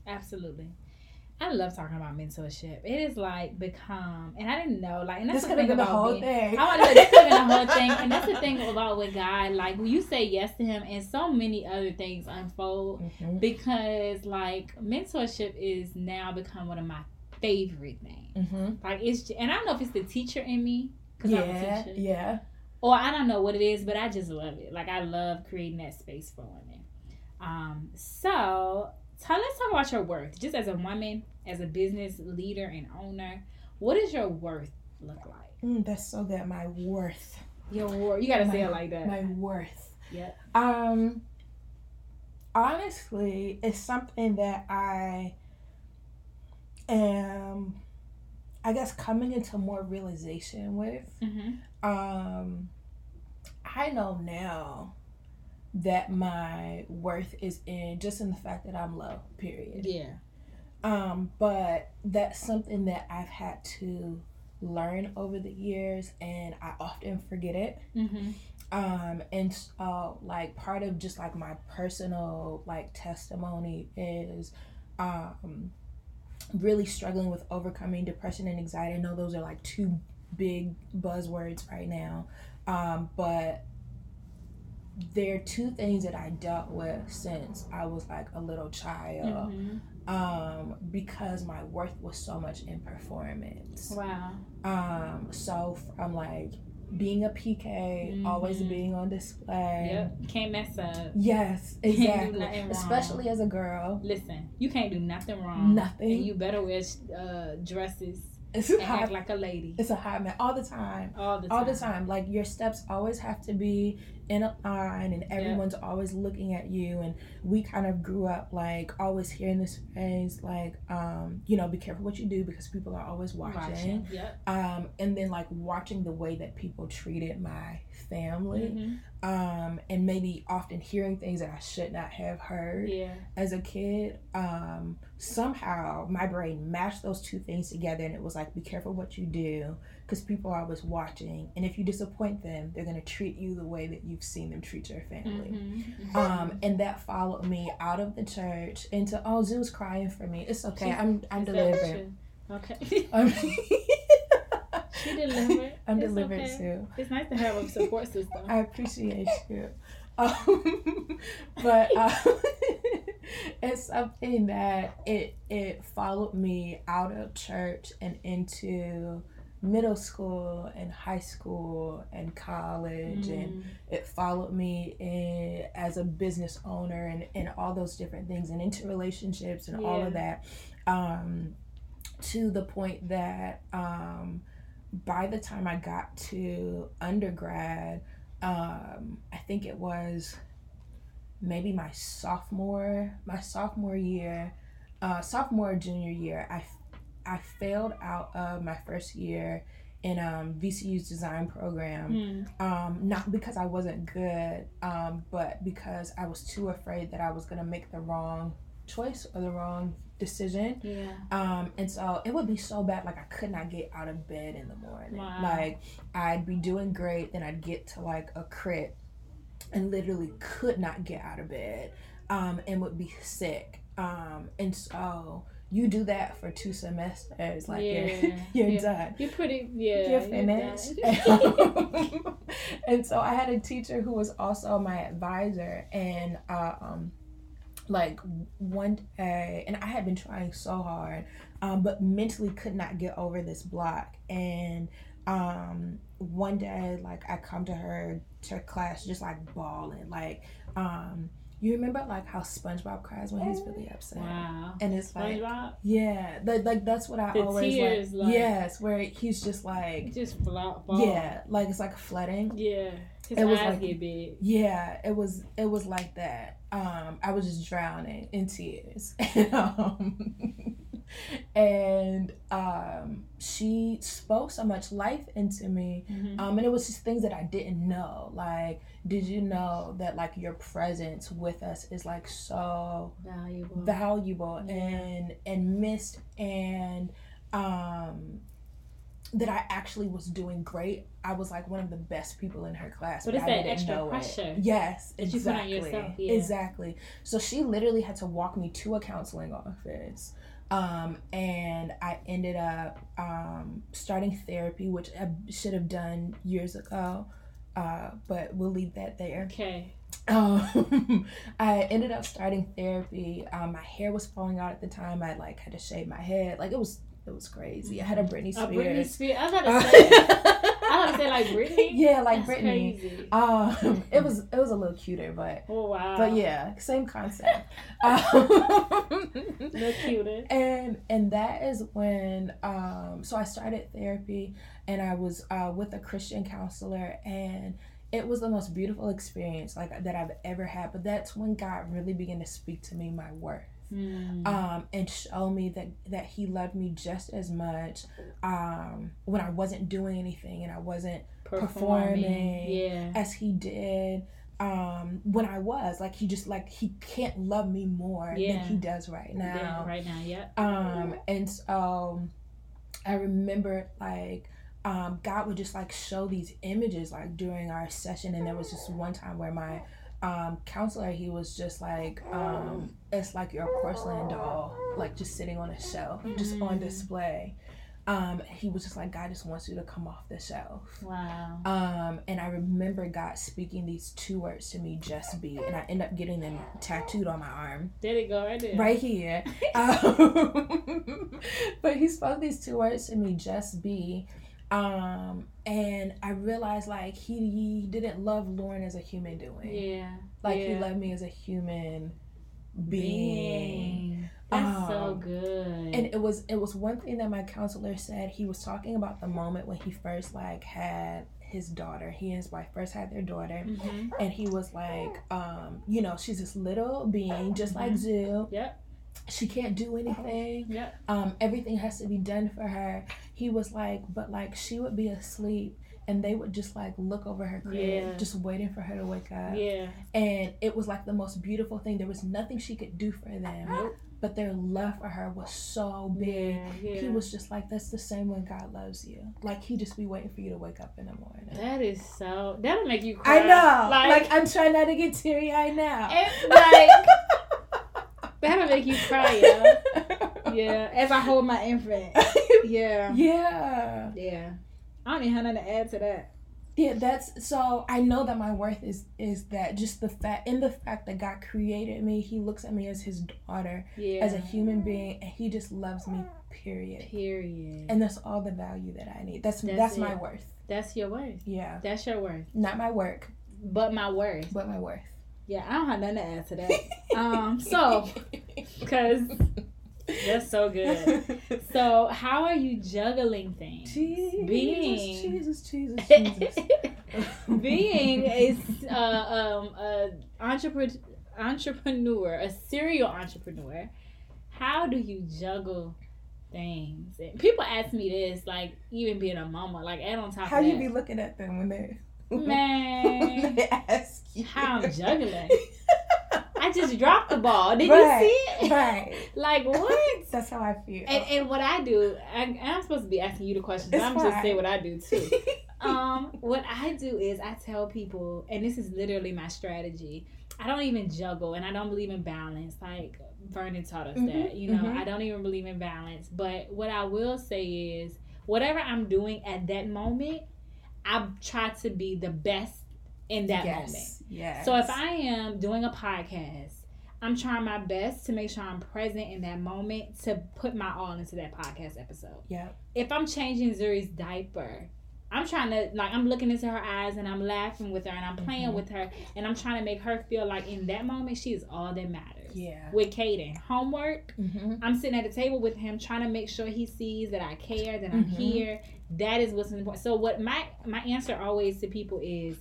absolutely. I love talking about mentorship. It is like become, and I didn't know, like, and that's this the thing about the whole being, thing. I want to this could the whole thing, and that's the thing about with God. Like, when you say yes to Him, and so many other things unfold mm-hmm. because, like, mentorship is now become one of my favorite things. Mm-hmm. Like, it's, and I don't know if it's the teacher in me, because yeah, I'm a teacher, yeah, or I don't know what it is, but I just love it. Like, I love creating that space for women. Um, so tell let's talk about your worth. Just as a woman, as a business leader and owner, what does your worth look like? Mm, that's so good. My worth. Your worth. You gotta my, say it like that. My worth. Yeah. Um. Honestly, it's something that I am I guess coming into more realization with. Mm-hmm. Um, I know now that my worth is in just in the fact that I'm low. Period. Yeah. Um, but that's something that I've had to learn over the years, and I often forget it. Mm-hmm. Um, and uh, like part of just like my personal like testimony is um really struggling with overcoming depression and anxiety. I know those are like two big buzzwords right now. Um, but there are two things that I dealt with since I was like a little child. Mm-hmm. Um, because my worth was so much in performance. Wow. Um, so from like being a PK, mm-hmm. always being on display. Yep, can't mess up. Yes, exactly. Especially as a girl. Listen, you can't do nothing wrong. Nothing. And you better wear uh, dresses. It's and high, act like a lady. It's a high man all the time. All the time. All the time. Like your steps always have to be in a line and everyone's always looking at you and we kind of grew up like always hearing this phrase like um you know be careful what you do because people are always watching, watching. Yep. um and then like watching the way that people treated my family mm-hmm. um and maybe often hearing things that I should not have heard yeah. as a kid um somehow my brain mashed those two things together and it was like be careful what you do because people are always watching and if you disappoint them they're going to treat you the way that you've seen them treat your family. Mm-hmm, mm-hmm. um and that followed me out of the church into oh Zoo's crying for me. It's okay. I'm i'm delivered okay. She delivered? I'm it's delivered okay. too. It's nice to have a support system. I appreciate you. Um, but uh, it's something that it it followed me out of church and into middle school and high school and college mm. and it followed me in, as a business owner and, and all those different things and into relationships and yeah. all of that um, to the point that um, by the time i got to undergrad um, i think it was maybe my sophomore my sophomore year uh, sophomore junior year i I failed out of my first year in um, VCU's design program, mm. um, not because I wasn't good, um, but because I was too afraid that I was gonna make the wrong choice or the wrong decision. Yeah. Um, and so it would be so bad, like I could not get out of bed in the morning. Wow. Like I'd be doing great, then I'd get to like a crit, and literally could not get out of bed, um, and would be sick. Um, and so you do that for two semesters, like yeah, you're you're yeah. done. You're pretty yeah. You're finished. You're and so I had a teacher who was also my advisor, and uh, um, like one day, and I had been trying so hard, um, but mentally could not get over this block. And um, one day, like I come to her to class just like bawling, like um you remember like how SpongeBob cries when he's really upset? Wow. And it's like SpongeBob? Yeah. The, like that's what I the always tears, like, like, Yes, where he's just like just flop Yeah, like it's like flooding. Yeah. His it was like, get big. Yeah, it was it was like that. Um, I was just drowning in tears. um, and um, she spoke so much life into me mm-hmm. um, and it was just things that i didn't know like did you know that like your presence with us is like so valuable valuable yeah. and and missed and um that I actually was doing great. I was like one of the best people in her class. But, but it's I that extra pressure. It. Yes, exactly. Yourself, yeah. Exactly. So she literally had to walk me to a counseling office um, and I ended up um, starting therapy, which I should have done years ago, uh, but we'll leave that there. Okay. Um, I ended up starting therapy. Um, my hair was falling out at the time. I like had to shave my head. Like it was it was crazy. I had a Britney Spears. A Britney Spears. I was about to say. I was say like Britney. Yeah, like That's Britney. Crazy. Um, it was it was a little cuter, but oh wow. But yeah, same concept. um, no cuter. And and that is when um so I started therapy and I was uh with a Christian counselor and it was the most beautiful experience like that I've ever had. But that's when God really began to speak to me my worth. Mm. um, and show me that that he loved me just as much um, when I wasn't doing anything and I wasn't performing, performing yeah. as he did um when I was like he just like he can't love me more yeah. than he does right now. Yeah, right now, yeah. Um and so I remember like um God would just like show these images like during our session and there was just one time where my um counselor he was just like um it's like your porcelain doll like just sitting on a shelf just on mm. display um, he was just like, God just wants you to come off the shelf. Wow. Um, and I remember God speaking these two words to me, just be, and I end up getting them tattooed on my arm. Did it go right there? Right here. um, but he spoke these two words to me, just be. Um, and I realized like he, he didn't love Lauren as a human doing. Yeah. Like yeah. he loved me as a human being. being. That's um, so good. And it was it was one thing that my counselor said. He was talking about the moment when he first like had his daughter. He and his wife first had their daughter, mm-hmm. and he was like, um, you know, she's this little being just mm-hmm. like Zoo. Yep. She can't do anything. Yeah. Um, everything has to be done for her. He was like, but like she would be asleep and they would just like look over her crib, yeah. just waiting for her to wake up. Yeah. And it was like the most beautiful thing. There was nothing she could do for them. Nope but their love for her was so big. Yeah, yeah. He was just like, that's the same when God loves you. Like he just be waiting for you to wake up in the morning. That is so. That'll make you cry. I know. Like, like I'm trying not to get teary eyed now. like that'll make you cry, yeah. Yeah. As I hold my infant. Yeah. Yeah. Yeah. I don't even have nothing to add to that yeah that's so i know that my worth is is that just the fact in the fact that god created me he looks at me as his daughter yeah. as a human being and he just loves me period period and that's all the value that i need that's that's, that's my worth that's your worth yeah that's your worth not my work but my worth but my worth yeah i don't have nothing to add to that um so because That's so good. so, how are you juggling things? Jesus, being Jesus, Jesus, Jesus. being a uh, um a entrepreneur, entrepreneur, a serial entrepreneur. How do you juggle things? And people ask me this, like even being a mama, like add on top. How you that, be looking at them when they man? ask you how I'm juggling. I just dropped the ball. Did right, you see it? Right. like what? That's how I feel. And, and what I do, I, am supposed to be asking you the questions. It's I'm fine. just saying what I do too. um, what I do is I tell people, and this is literally my strategy. I don't even juggle, and I don't believe in balance. Like Vernon taught us mm-hmm, that. You know, mm-hmm. I don't even believe in balance. But what I will say is, whatever I'm doing at that moment, I try to be the best in that yes, moment. Yes. So if I am doing a podcast, I'm trying my best to make sure I'm present in that moment to put my all into that podcast episode. Yeah. If I'm changing Zuri's diaper, I'm trying to like I'm looking into her eyes and I'm laughing with her and I'm playing mm-hmm. with her and I'm trying to make her feel like in that moment she is all that matters. Yeah. With Caden, homework. Mm-hmm. I'm sitting at the table with him trying to make sure he sees that I care, that I'm mm-hmm. here. That is what's important. So what my my answer always to people is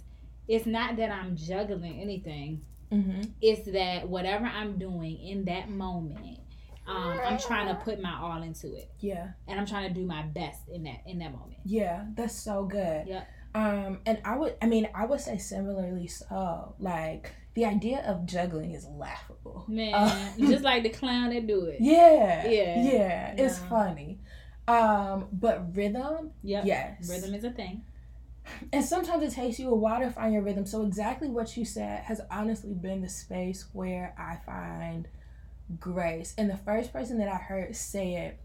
it's not that I'm juggling anything. Mm-hmm. It's that whatever I'm doing in that moment, um, I'm trying to put my all into it. Yeah. And I'm trying to do my best in that in that moment. Yeah, that's so good. Yeah. Um, and I would, I mean, I would say similarly so. Like the idea of juggling is laughable. Man, uh, just like the clown that do it. Yeah. Yeah. Yeah. It's funny. Um, but rhythm. Yep. Yes. Rhythm is a thing and sometimes it takes you a while to find your rhythm. So exactly what you said has honestly been the space where I find grace. And the first person that I heard say it,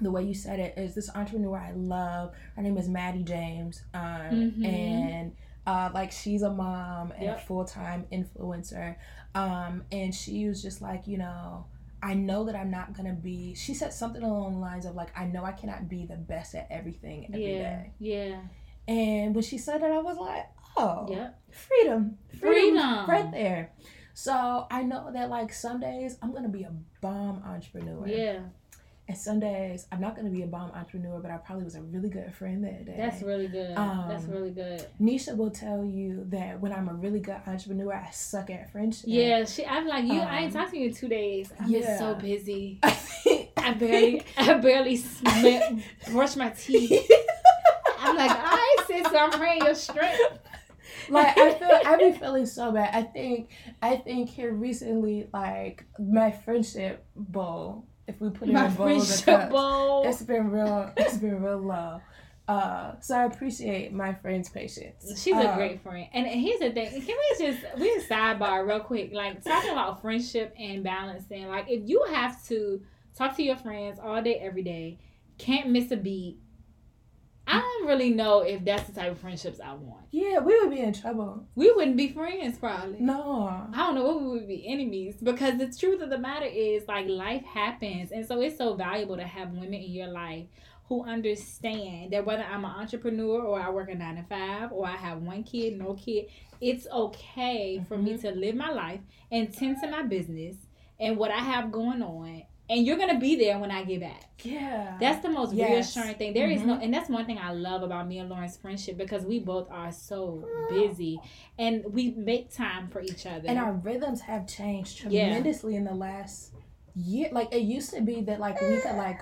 the way you said it, is this entrepreneur I love. Her name is Maddie James, um, mm-hmm. and uh, like she's a mom and yep. a full time influencer. Um, and she was just like, you know. I know that I'm not gonna be. She said something along the lines of like, I know I cannot be the best at everything every yeah, day. yeah. And when she said that, I was like, oh, yep. freedom, freedom, freedom, right there. So I know that like some days I'm gonna be a bomb entrepreneur. Yeah. And some days I'm not going to be a bomb entrepreneur, but I probably was a really good friend that day. That's really good. Um, That's really good. Nisha will tell you that when I'm a really good entrepreneur, I suck at friendship. Yeah, she. I'm like you. Um, I ain't um, talking to you in two days. I'm yeah. so busy. I barely, I barely smell, brush my teeth. I'm like, I said, so I'm praying your strength. like I feel I be feeling so bad. I think I think here recently, like my friendship bowl, if we put it my in a bowl, friendship bowl, it's been real. It's been real low. Uh, so I appreciate my friend's patience. She's a um, great friend. And here's the thing: can we just we just sidebar real quick? Like talking about friendship and balancing. Like if you have to talk to your friends all day, every day, can't miss a beat, I don't really know if that's the type of friendships I want. Yeah, we would be in trouble. We wouldn't be friends probably. No. I don't know what we would be enemies because the truth of the matter is like life happens and so it's so valuable to have women in your life who understand that whether I'm an entrepreneur or I work a nine to five or I have one kid, no kid, it's okay mm-hmm. for me mm-hmm. to live my life and tend to my business and what I have going on and you're gonna be there when I get back. Yeah, that's the most yes. reassuring thing. There mm-hmm. is no, mm-hmm. and that's one thing I love about me and Lauren's friendship because we both are so busy and we make time for each other. And our rhythms have changed tremendously yeah. in the last year. Like it used to be that like we could like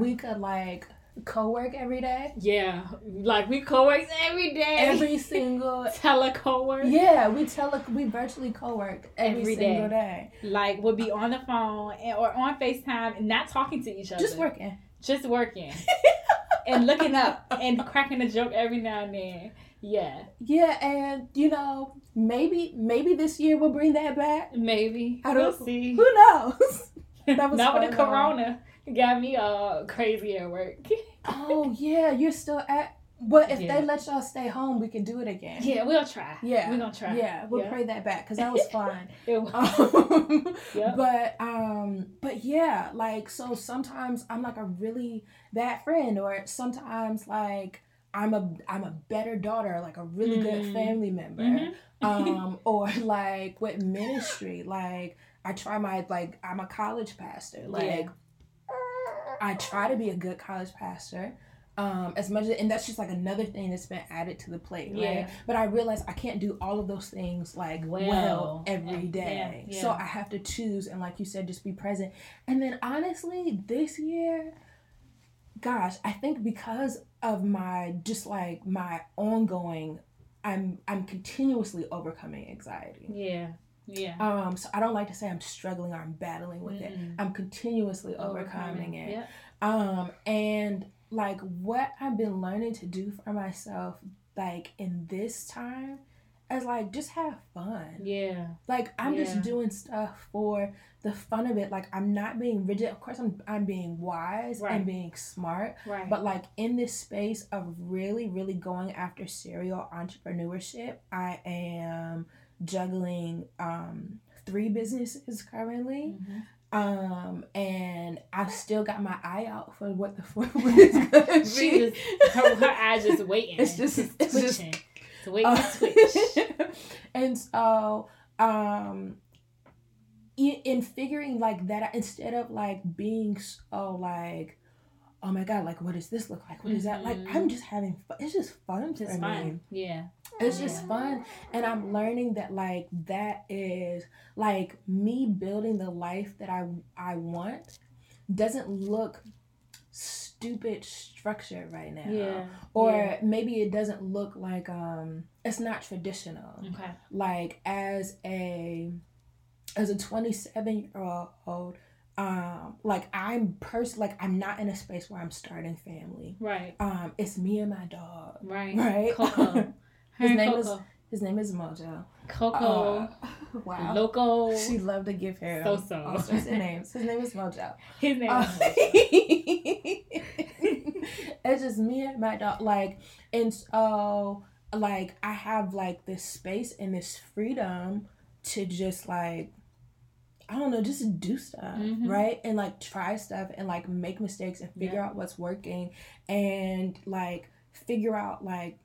we could like co-work every day. Yeah, like we co-work every day. Every single tele co-work. Yeah, we tele we virtually co-work every, every single day. day. Like we'll be on the phone or on Facetime, and not talking to each other. Just working. Just working. and looking up and cracking a joke every now and then. Yeah. Yeah, and you know, maybe maybe this year we'll bring that back. Maybe. I don't we'll see. Who knows? That was not with the corona got me all crazy at work. oh yeah, you're still at. But if yeah. they let y'all stay home, we can do it again. Yeah, we'll try. Yeah, we're gonna try. Yeah, we'll yeah. pray that back because that was fun. it was. Um, yep. But um, but yeah, like so sometimes I'm like a really bad friend, or sometimes like I'm a I'm a better daughter, like a really mm good family member. Mm-hmm. um, or like with ministry, like I try my like I'm a college pastor, like. Yeah I try to be a good college pastor. Um, as much as, and that's just like another thing that's been added to the plate, right? Yeah. But I realize I can't do all of those things like well, well every day. Yeah, yeah. So I have to choose and like you said, just be present. And then honestly, this year, gosh, I think because of my just like my ongoing I'm I'm continuously overcoming anxiety. Yeah. Yeah. Um, so I don't like to say I'm struggling or I'm battling with mm it. I'm continuously overcoming, overcoming it. Yep. Um, and like what I've been learning to do for myself, like in this time, is like just have fun. Yeah. Like I'm yeah. just doing stuff for the fun of it. Like I'm not being rigid. Of course I'm I'm being wise right. and being smart. Right. But like in this space of really, really going after serial entrepreneurship, I am juggling um, three businesses currently. Mm-hmm. Um, and I've still got my eye out for what the fourth one is gonna be. Just, her, her eyes just waiting. It's just it's switching. Just, it's waiting uh, to switch. and so, um, in, in figuring like that, instead of like being so like oh my god, like what does this look like? What is that? Like I'm mm-hmm. just having fun. It's just fun for it's me. Yeah. It's just fun. And I'm learning that like that is like me building the life that I I want doesn't look stupid structured right now. Yeah. Or yeah. maybe it doesn't look like um it's not traditional. Okay. Like as a as a 27 year old um like i'm pers like i'm not in a space where i'm starting family. Right. Um it's me and my dog. Right. Right? Coco. His name Coco. is his name is mojo. Coco. Uh, wow. Loco. She loved to give him so so. all sorts of names. His name is mojo. His name uh, is it's just me and my dog like and so like i have like this space and this freedom to just like I don't know, just do stuff, mm-hmm. right? And like try stuff and like make mistakes and figure yeah. out what's working and like figure out like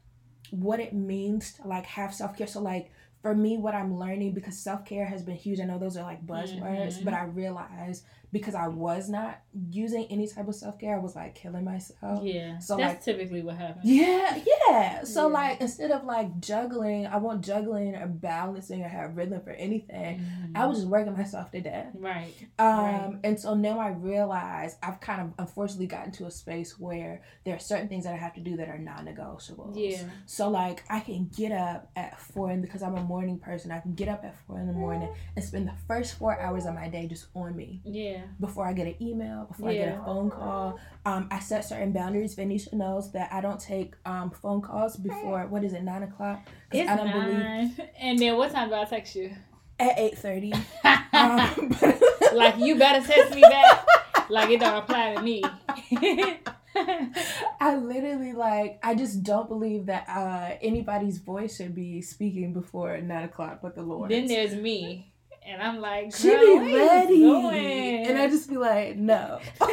what it means to like have self care. So like for me, what I'm learning because self care has been huge. I know those are like buzzwords, mm-hmm. but I realize because I was not using any type of self care, I was like killing myself. Yeah. So that's like, typically what happens. Yeah, yeah. So yeah. like instead of like juggling, I want juggling or balancing or have rhythm for anything. Mm-hmm. I was just working myself to death. Right. Um, right. and so now I realize I've kind of unfortunately gotten to a space where there are certain things that I have to do that are non-negotiable. Yeah. So like I can get up at four, and because I'm a morning person, I can get up at four in the morning and spend the first four hours of my day just on me. Yeah. Before I get an email, before yeah. I get a phone call, um, I set certain boundaries. Venetia knows that I don't take um phone calls before what is it nine o'clock? It's I don't nine. believe. And then what time do I text you? At eight thirty. um, like you better text me back. like it don't apply to me. I literally like I just don't believe that uh anybody's voice should be speaking before nine o'clock but the Lord. Then there's me. And I'm like, she be ready. And I just be like, no.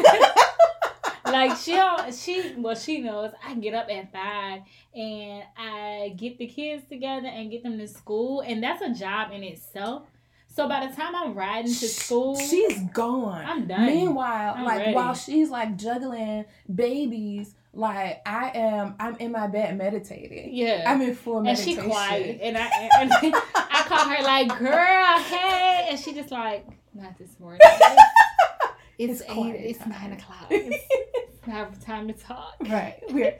like she she well she knows I get up at five and I get the kids together and get them to school and that's a job in itself. So by the time I'm riding to school, she's gone. I'm done. Meanwhile, I'm like ready. while she's like juggling babies, like I am, I'm in my bed meditating. Yeah, I'm in full meditation. And she quiet, and I and I call her like, "Girl, hey," and she just like, "Not this morning." It's, it's eight. It's nine o'clock. It's not time to talk. Right. We're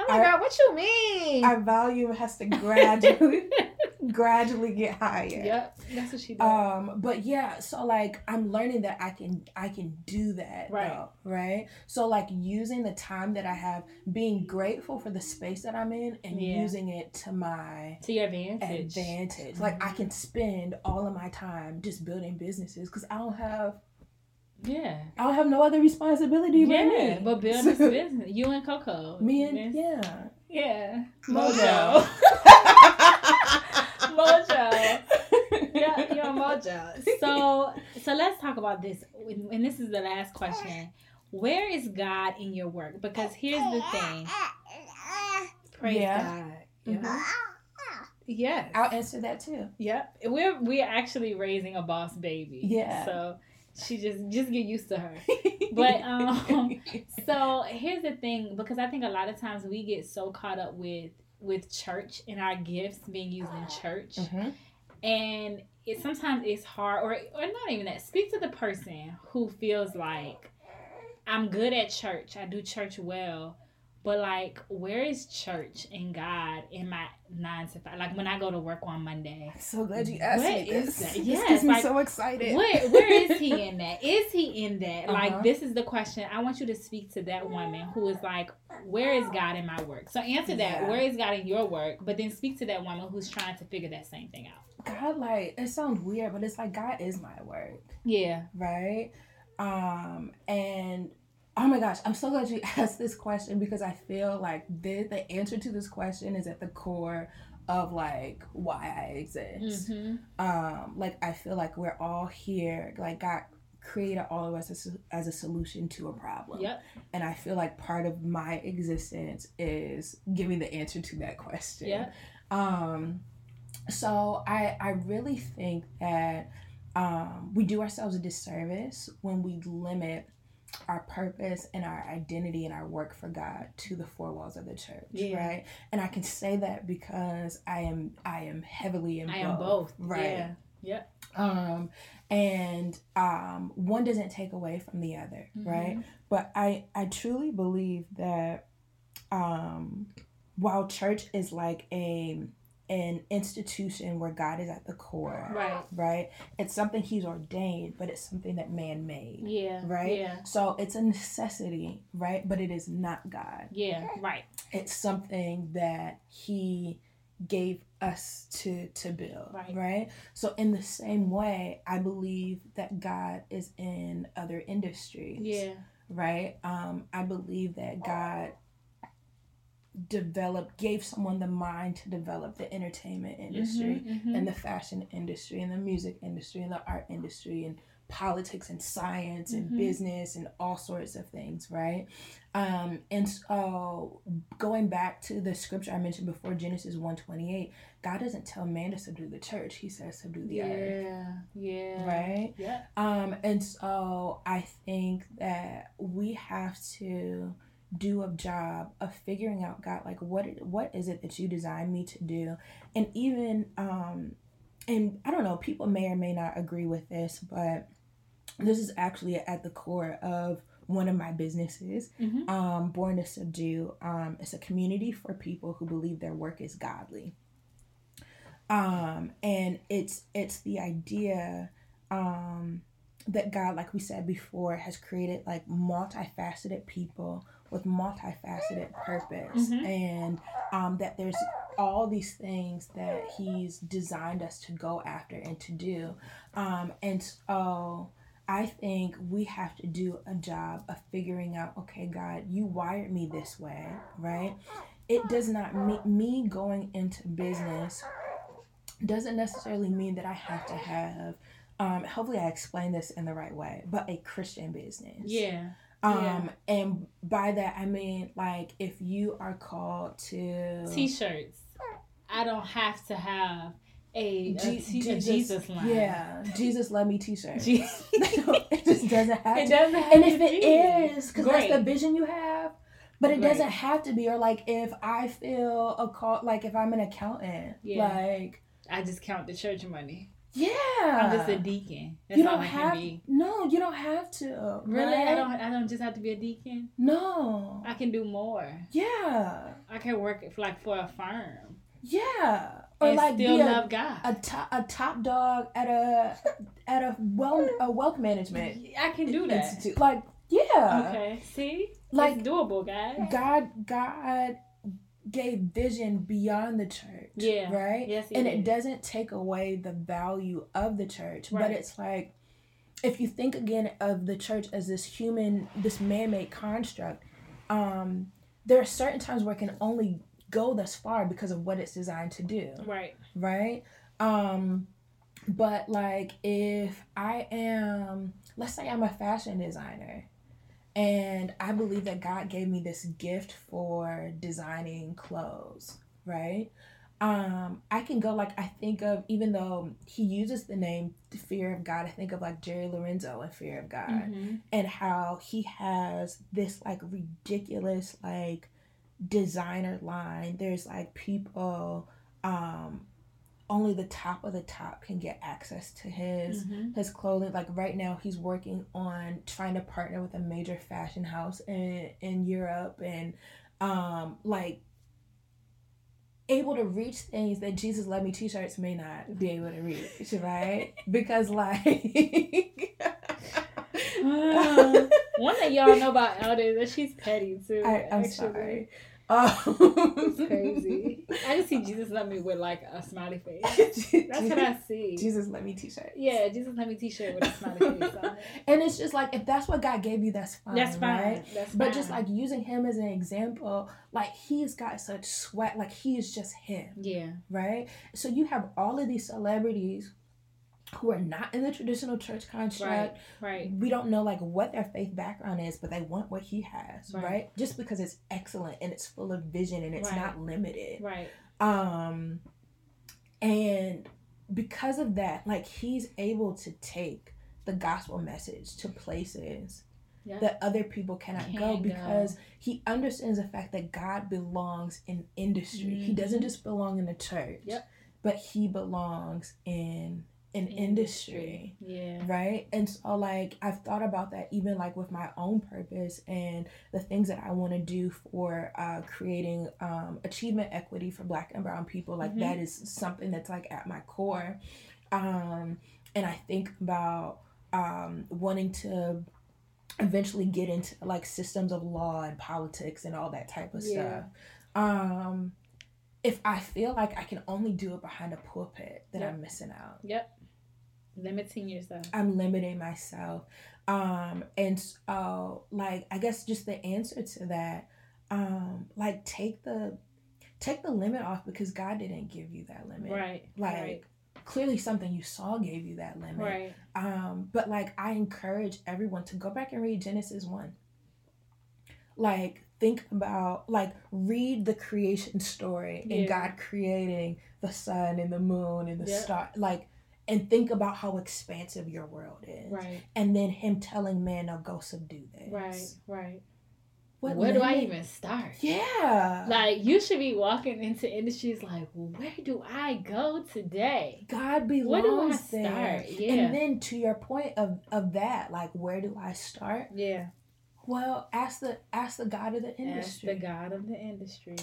Oh my our, god, what you mean? Our volume has to gradually gradually get higher. Yep, that's what she does. Um, but yeah, so like I'm learning that I can I can do that. Right. Though, right. So like using the time that I have, being grateful for the space that I'm in, and yeah. using it to my to your advantage. Advantage. Mm-hmm. Like I can spend all of my time just building businesses because I don't have yeah. I don't have no other responsibility yeah, but, but build this business. You and Coco. Me and yeah. Yeah. Mojo. mojo. Yeah, you're mojo. So so let's talk about this. And this is the last question. Where is God in your work? Because here's the thing. Praise yeah. God. Mm-hmm. Yes. I'll answer that too. Yep. We're we're actually raising a boss baby. Yeah. So she just just get used to her. but um so here's the thing because I think a lot of times we get so caught up with with church and our gifts being used in church. Mm-hmm. And it sometimes it's hard or or not even that. Speak to the person who feels like I'm good at church. I do church well but like, where is church and God in my nine to five? Like when I go to work on Monday. So glad you asked what me this. That? Yes, this like, so excited. Where, where is he in that? Is he in that? Uh-huh. Like this is the question. I want you to speak to that woman who is like, where is God in my work? So answer that. Yeah. Where is God in your work? But then speak to that woman who's trying to figure that same thing out. God, like it sounds weird, but it's like God is my work. Yeah. Right. Um, and Oh my gosh, I'm so glad you asked this question because I feel like the, the answer to this question is at the core of like why I exist. Mm-hmm. Um, like I feel like we're all here, like God created all of us as, as a solution to a problem. Yep. And I feel like part of my existence is giving the answer to that question. Yeah. Um, so I I really think that um, we do ourselves a disservice when we limit our purpose and our identity and our work for God to the four walls of the church, yeah. right? And I can say that because I am I am heavily in I am both, right? Yeah. Yep. Um, and um, one doesn't take away from the other, mm-hmm. right? But I I truly believe that um, while church is like a an institution where God is at the core. Right. Right. It's something He's ordained, but it's something that man made. Yeah. Right. Yeah. So it's a necessity, right? But it is not God. Yeah. Right. It's something that He gave us to to build right. right so in the same way i believe that god is in other industries yeah right um i believe that god developed gave someone the mind to develop the entertainment industry mm-hmm, mm-hmm. and the fashion industry and the music industry and the art industry and politics and science and mm-hmm. business and all sorts of things, right? Um, and so going back to the scripture I mentioned before, Genesis 128, God doesn't tell man to subdue the church. He says subdue the yeah, earth. Yeah. Yeah. Right? Yeah. Um, and so I think that we have to do a job of figuring out God, like what what is it that you designed me to do? And even um and I don't know, people may or may not agree with this, but this is actually at the core of one of my businesses, mm-hmm. um, Born to Subdue. Um, it's a community for people who believe their work is godly. Um, and it's it's the idea um, that God, like we said before, has created like multifaceted people with multifaceted purpose, mm-hmm. and um, that there's all these things that He's designed us to go after and to do, um, and so I think we have to do a job of figuring out, okay, God, you wired me this way, right? It does not mean me going into business doesn't necessarily mean that I have to have um hopefully I explain this in the right way, but a Christian business. Yeah. Um yeah. and by that I mean like if you are called to t-shirts. I don't have to have a, G- a, t- Jesus, a Jesus line. Yeah, Jesus love me T-shirt. it just doesn't have. It to. doesn't have And if it be. is, because that's the vision you have, but it Great. doesn't have to be. Or like if I feel a call, like if I'm an accountant, yeah. like I just count the church money. Yeah, I'm just a deacon. That's you don't have no. You don't have to. Uh, really, right? I don't. I don't just have to be a deacon. No, I can do more. Yeah, I can work like for a firm. Yeah, or and like still be love a, God. A top a top dog at a at a well a wealth management. I can do that. Institute. Like yeah. Okay. See, like it's doable, guys. God, God gave vision beyond the church. Yeah. Right. Yes. And did. it doesn't take away the value of the church, right. but it's like if you think again of the church as this human, this man-made construct. Um, there are certain times where it can only go this far because of what it's designed to do. Right. Right? Um but like if I am let's say I'm a fashion designer and I believe that God gave me this gift for designing clothes, right? Um, I can go like I think of even though he uses the name Fear of God, I think of like Jerry Lorenzo and Fear of God mm-hmm. and how he has this like ridiculous like designer line. There's like people um only the top of the top can get access to his mm-hmm. his clothing. Like right now he's working on trying to partner with a major fashion house in in Europe and um like able to reach things that Jesus Love Me t-shirts may not be able to reach, right? because like uh, one that y'all know about Elder is that she's petty too. I, am sorry. Oh, crazy. I just see Jesus let me with like a smiley face. That's what I see. Jesus let me t-shirt. Yeah, Jesus let me t-shirt with a smiley face on it. And it's just like if that's what God gave you, that's fine. That's fine. Right? That's but just like using him as an example, like he's got such sweat, like he is just him. Yeah. Right. So you have all of these celebrities who are not in the traditional church construct. Right, right. We don't know like what their faith background is, but they want what he has, right? right? Just because it's excellent and it's full of vision and it's right. not limited. Right. Um and because of that, like he's able to take the gospel message to places yep. that other people cannot Can't go because go. he understands the fact that God belongs in industry. Mm-hmm. He doesn't just belong in the church. Yep. But he belongs in an industry. industry. Yeah. Right? And so like I've thought about that even like with my own purpose and the things that I want to do for uh creating um achievement equity for black and brown people. Like mm-hmm. that is something that's like at my core. Um and I think about um wanting to eventually get into like systems of law and politics and all that type of yeah. stuff. Um if I feel like I can only do it behind a pulpit, then yep. I'm missing out. Yep limiting yourself i'm limiting myself um and so like i guess just the answer to that um like take the take the limit off because god didn't give you that limit right like right. clearly something you saw gave you that limit. Right. Um, but like I encourage everyone to go back and read Genesis 1. Like think about like read the creation story yeah. and God creating the sun and the moon and the yeah. star like and think about how expansive your world is. Right. And then him telling man, "Now go subdue this." Right. Right. What where limit? do I even start? Yeah. Like you should be walking into industries like, where do I go today? God belongs where do I there. Start? Yeah. And then to your point of of that, like where do I start? Yeah. Well, ask the ask the God of the industry. Ask the God of the industry.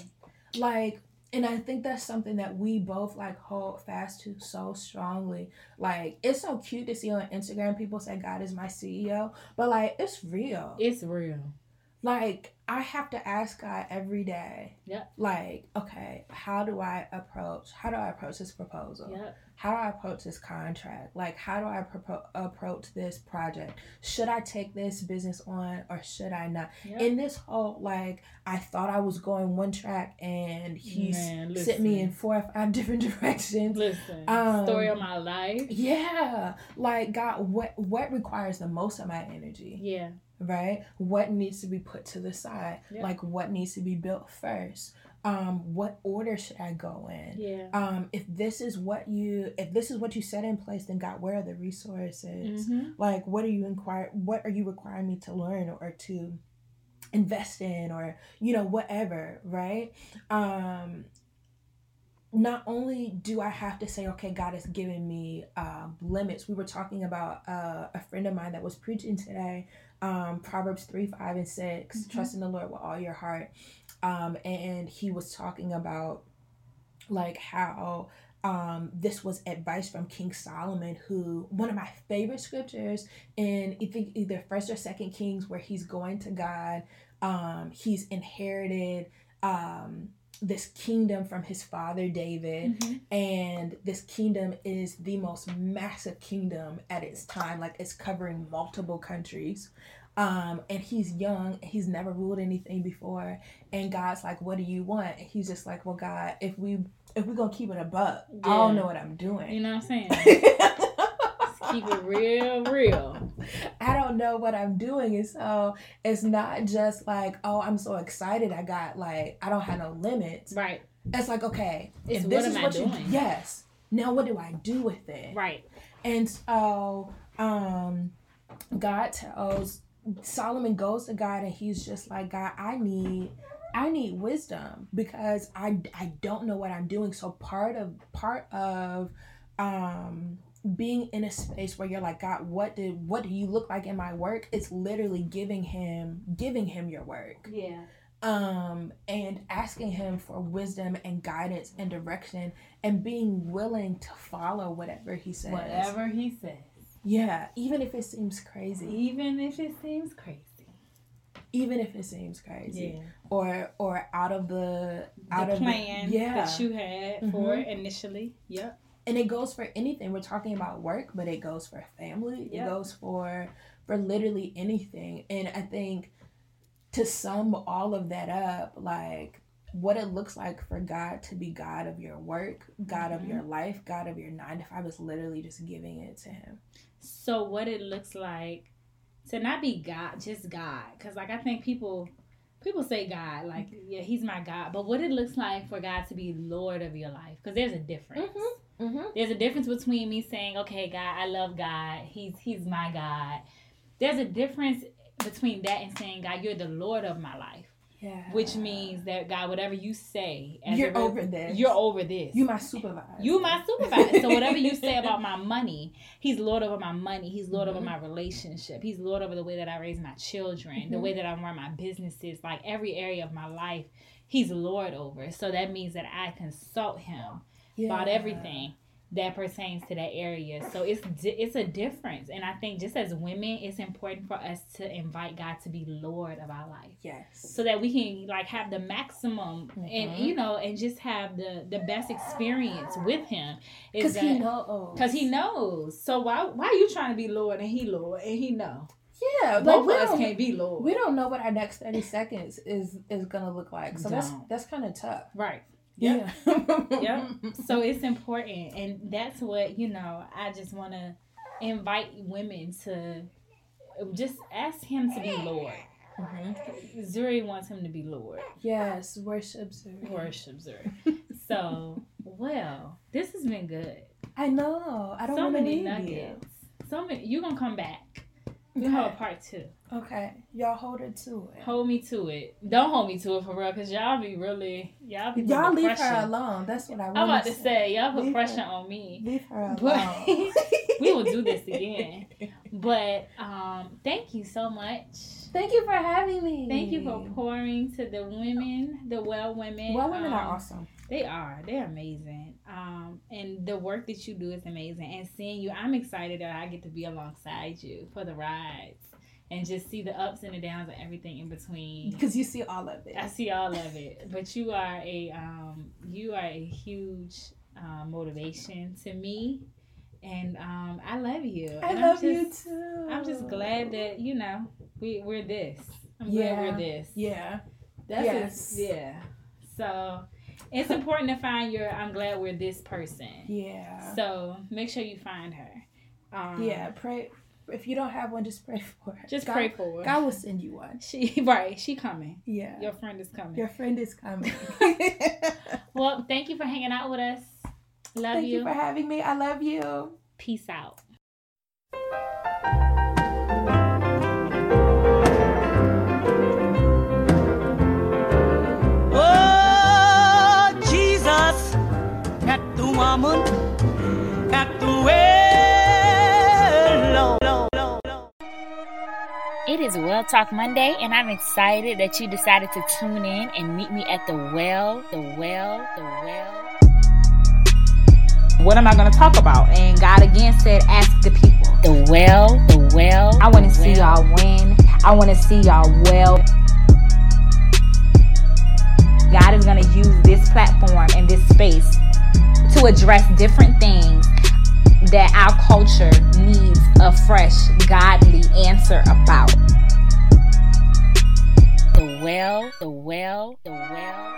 Like and I think that's something that we both like hold fast to so strongly. Like it's so cute to see on Instagram people say God is my CEO, but like it's real. It's real. Like I have to ask God every day. Yep. Like, okay, how do I approach? How do I approach this proposal? Yep. How do I approach this contract? Like, how do I pro- approach this project? Should I take this business on or should I not? Yep. In this whole, like, I thought I was going one track and he sent me in four or five different directions. Listen, um, story of my life. Yeah, like God, what what requires the most of my energy? Yeah right? What needs to be put to the side? Yep. Like what needs to be built first? Um, what order should I go in? Yeah. Um, if this is what you if this is what you set in place, then God, where are the resources? Mm-hmm. Like what are you inquire what are you requiring me to learn or to invest in or you know whatever right um not only do I have to say, okay, God has given me uh, limits. We were talking about uh, a friend of mine that was preaching today um, Proverbs 3, 5, and 6. Mm-hmm. Trust in the Lord with all your heart. Um, and he was talking about like how um, this was advice from King Solomon, who one of my favorite scriptures in I think either first or second Kings, where he's going to God. Um, he's inherited um, this kingdom from his father David, mm-hmm. and this kingdom is the most massive kingdom at its time. Like it's covering multiple countries. Um, and he's young, he's never ruled anything before, and God's like, "What do you want?" And he's just like, "Well, God, if we if we're gonna keep it a buck, yeah. I don't know what I'm doing." You know what I'm saying? keep it real, real. I don't know what I'm doing. And so it's not just like, oh, I'm so excited. I got like, I don't have no limits. Right. It's like, okay, it's if this what is what doing? you yes. Now what do I do with it? Right. And so um God tells Solomon goes to God and he's just like, God, I need I need wisdom because I I don't know what I'm doing. So part of part of um being in a space where you're like god what did what do you look like in my work? It's literally giving him giving him your work. Yeah. Um and asking him for wisdom and guidance and direction and being willing to follow whatever he says. Whatever he says. Yeah even if it seems crazy. Even if it seems crazy. Even if it seems crazy. Yeah. or or out of the, the out plan of the, yeah. that you had mm-hmm. for initially. Yep and it goes for anything. We're talking about work but it goes for family. Yep. it goes for for literally anything. And i think to sum all of that up like what it looks like for god to be god of your work god mm-hmm. of your life god of your nine to five is literally just giving it to him. So what it looks like to not be god just god. Because like i think people people say god like yeah he's my god. But what it looks like for god to be lord of your life because there's a difference. Mm-hmm Mm-hmm. There's a difference between me saying, "Okay, God, I love God. He's He's my God." There's a difference between that and saying, "God, you're the Lord of my life." Yeah. Which means that God, whatever you say, you're over this. You're over this. You my supervisor. You my supervisor. so whatever you say about my money, He's Lord over my money. He's Lord mm-hmm. over my relationship. He's Lord over the way that I raise my children, mm-hmm. the way that I run my businesses, like every area of my life. He's Lord over. So that means that I consult Him yeah. about everything that pertains to that area. So it's it's a difference, and I think just as women, it's important for us to invite God to be Lord of our life. Yes. So that we can like have the maximum, mm-hmm. and you know, and just have the the best experience with Him. Because He knows. Because He knows. So why why are you trying to be Lord and He Lord and He know? Yeah, but we us can't be Lord. We don't know what our next thirty seconds is is gonna look like. So don't. that's that's kind of tough. Right. Yeah. yep. So it's important. And that's what, you know, I just want to invite women to just ask him to be Lord. Mm-hmm. Zuri wants him to be Lord. Yes, worship Zuri. Worship Zuri. so, well, this has been good. I know. I don't so want to leave nuggets. you. So many. You gonna come back? We okay. have a part two. Okay, y'all hold it to it. Hold me to it. Don't hold me to it for real, cause y'all be really y'all be y'all leave pressure. her alone. That's what I. I'm about to say. say y'all put leave pressure her, on me. Leave her alone. We will do this again. But um, thank you so much. Thank you for having me. Thank you for pouring to the women, the well women. Well women um, are awesome. They are. They're amazing. Um, and the work that you do is amazing. And seeing you, I'm excited that I get to be alongside you for the rides and just see the ups and the downs and everything in between. Because you see all of it. I see all of it. But you are a um, you are a huge uh, motivation to me. And um, I love you. I and love just, you too. I'm just glad that you know we we're this. I'm yeah. glad we're this. Yeah. That's yes. Yeah. So it's important to find your I'm glad we're this person. Yeah. So make sure you find her. Um, yeah, pray. If you don't have one, just pray for her. Just God, pray for her. God will send you one. She right. She coming. Yeah. Your friend is coming. Your friend is coming. well, thank you for hanging out with us. Love you. thank you. you for having me. I love you. Peace out. Woman at the well. It is Well Talk Monday, and I'm excited that you decided to tune in and meet me at the well, the well, the well. What am I going to talk about? And God again said, Ask the people. The well, the well. I want to see well. y'all win. I want to see y'all well. God is going to use this platform and this space to address different things that our culture needs a fresh, godly answer about. The well, the well, the well.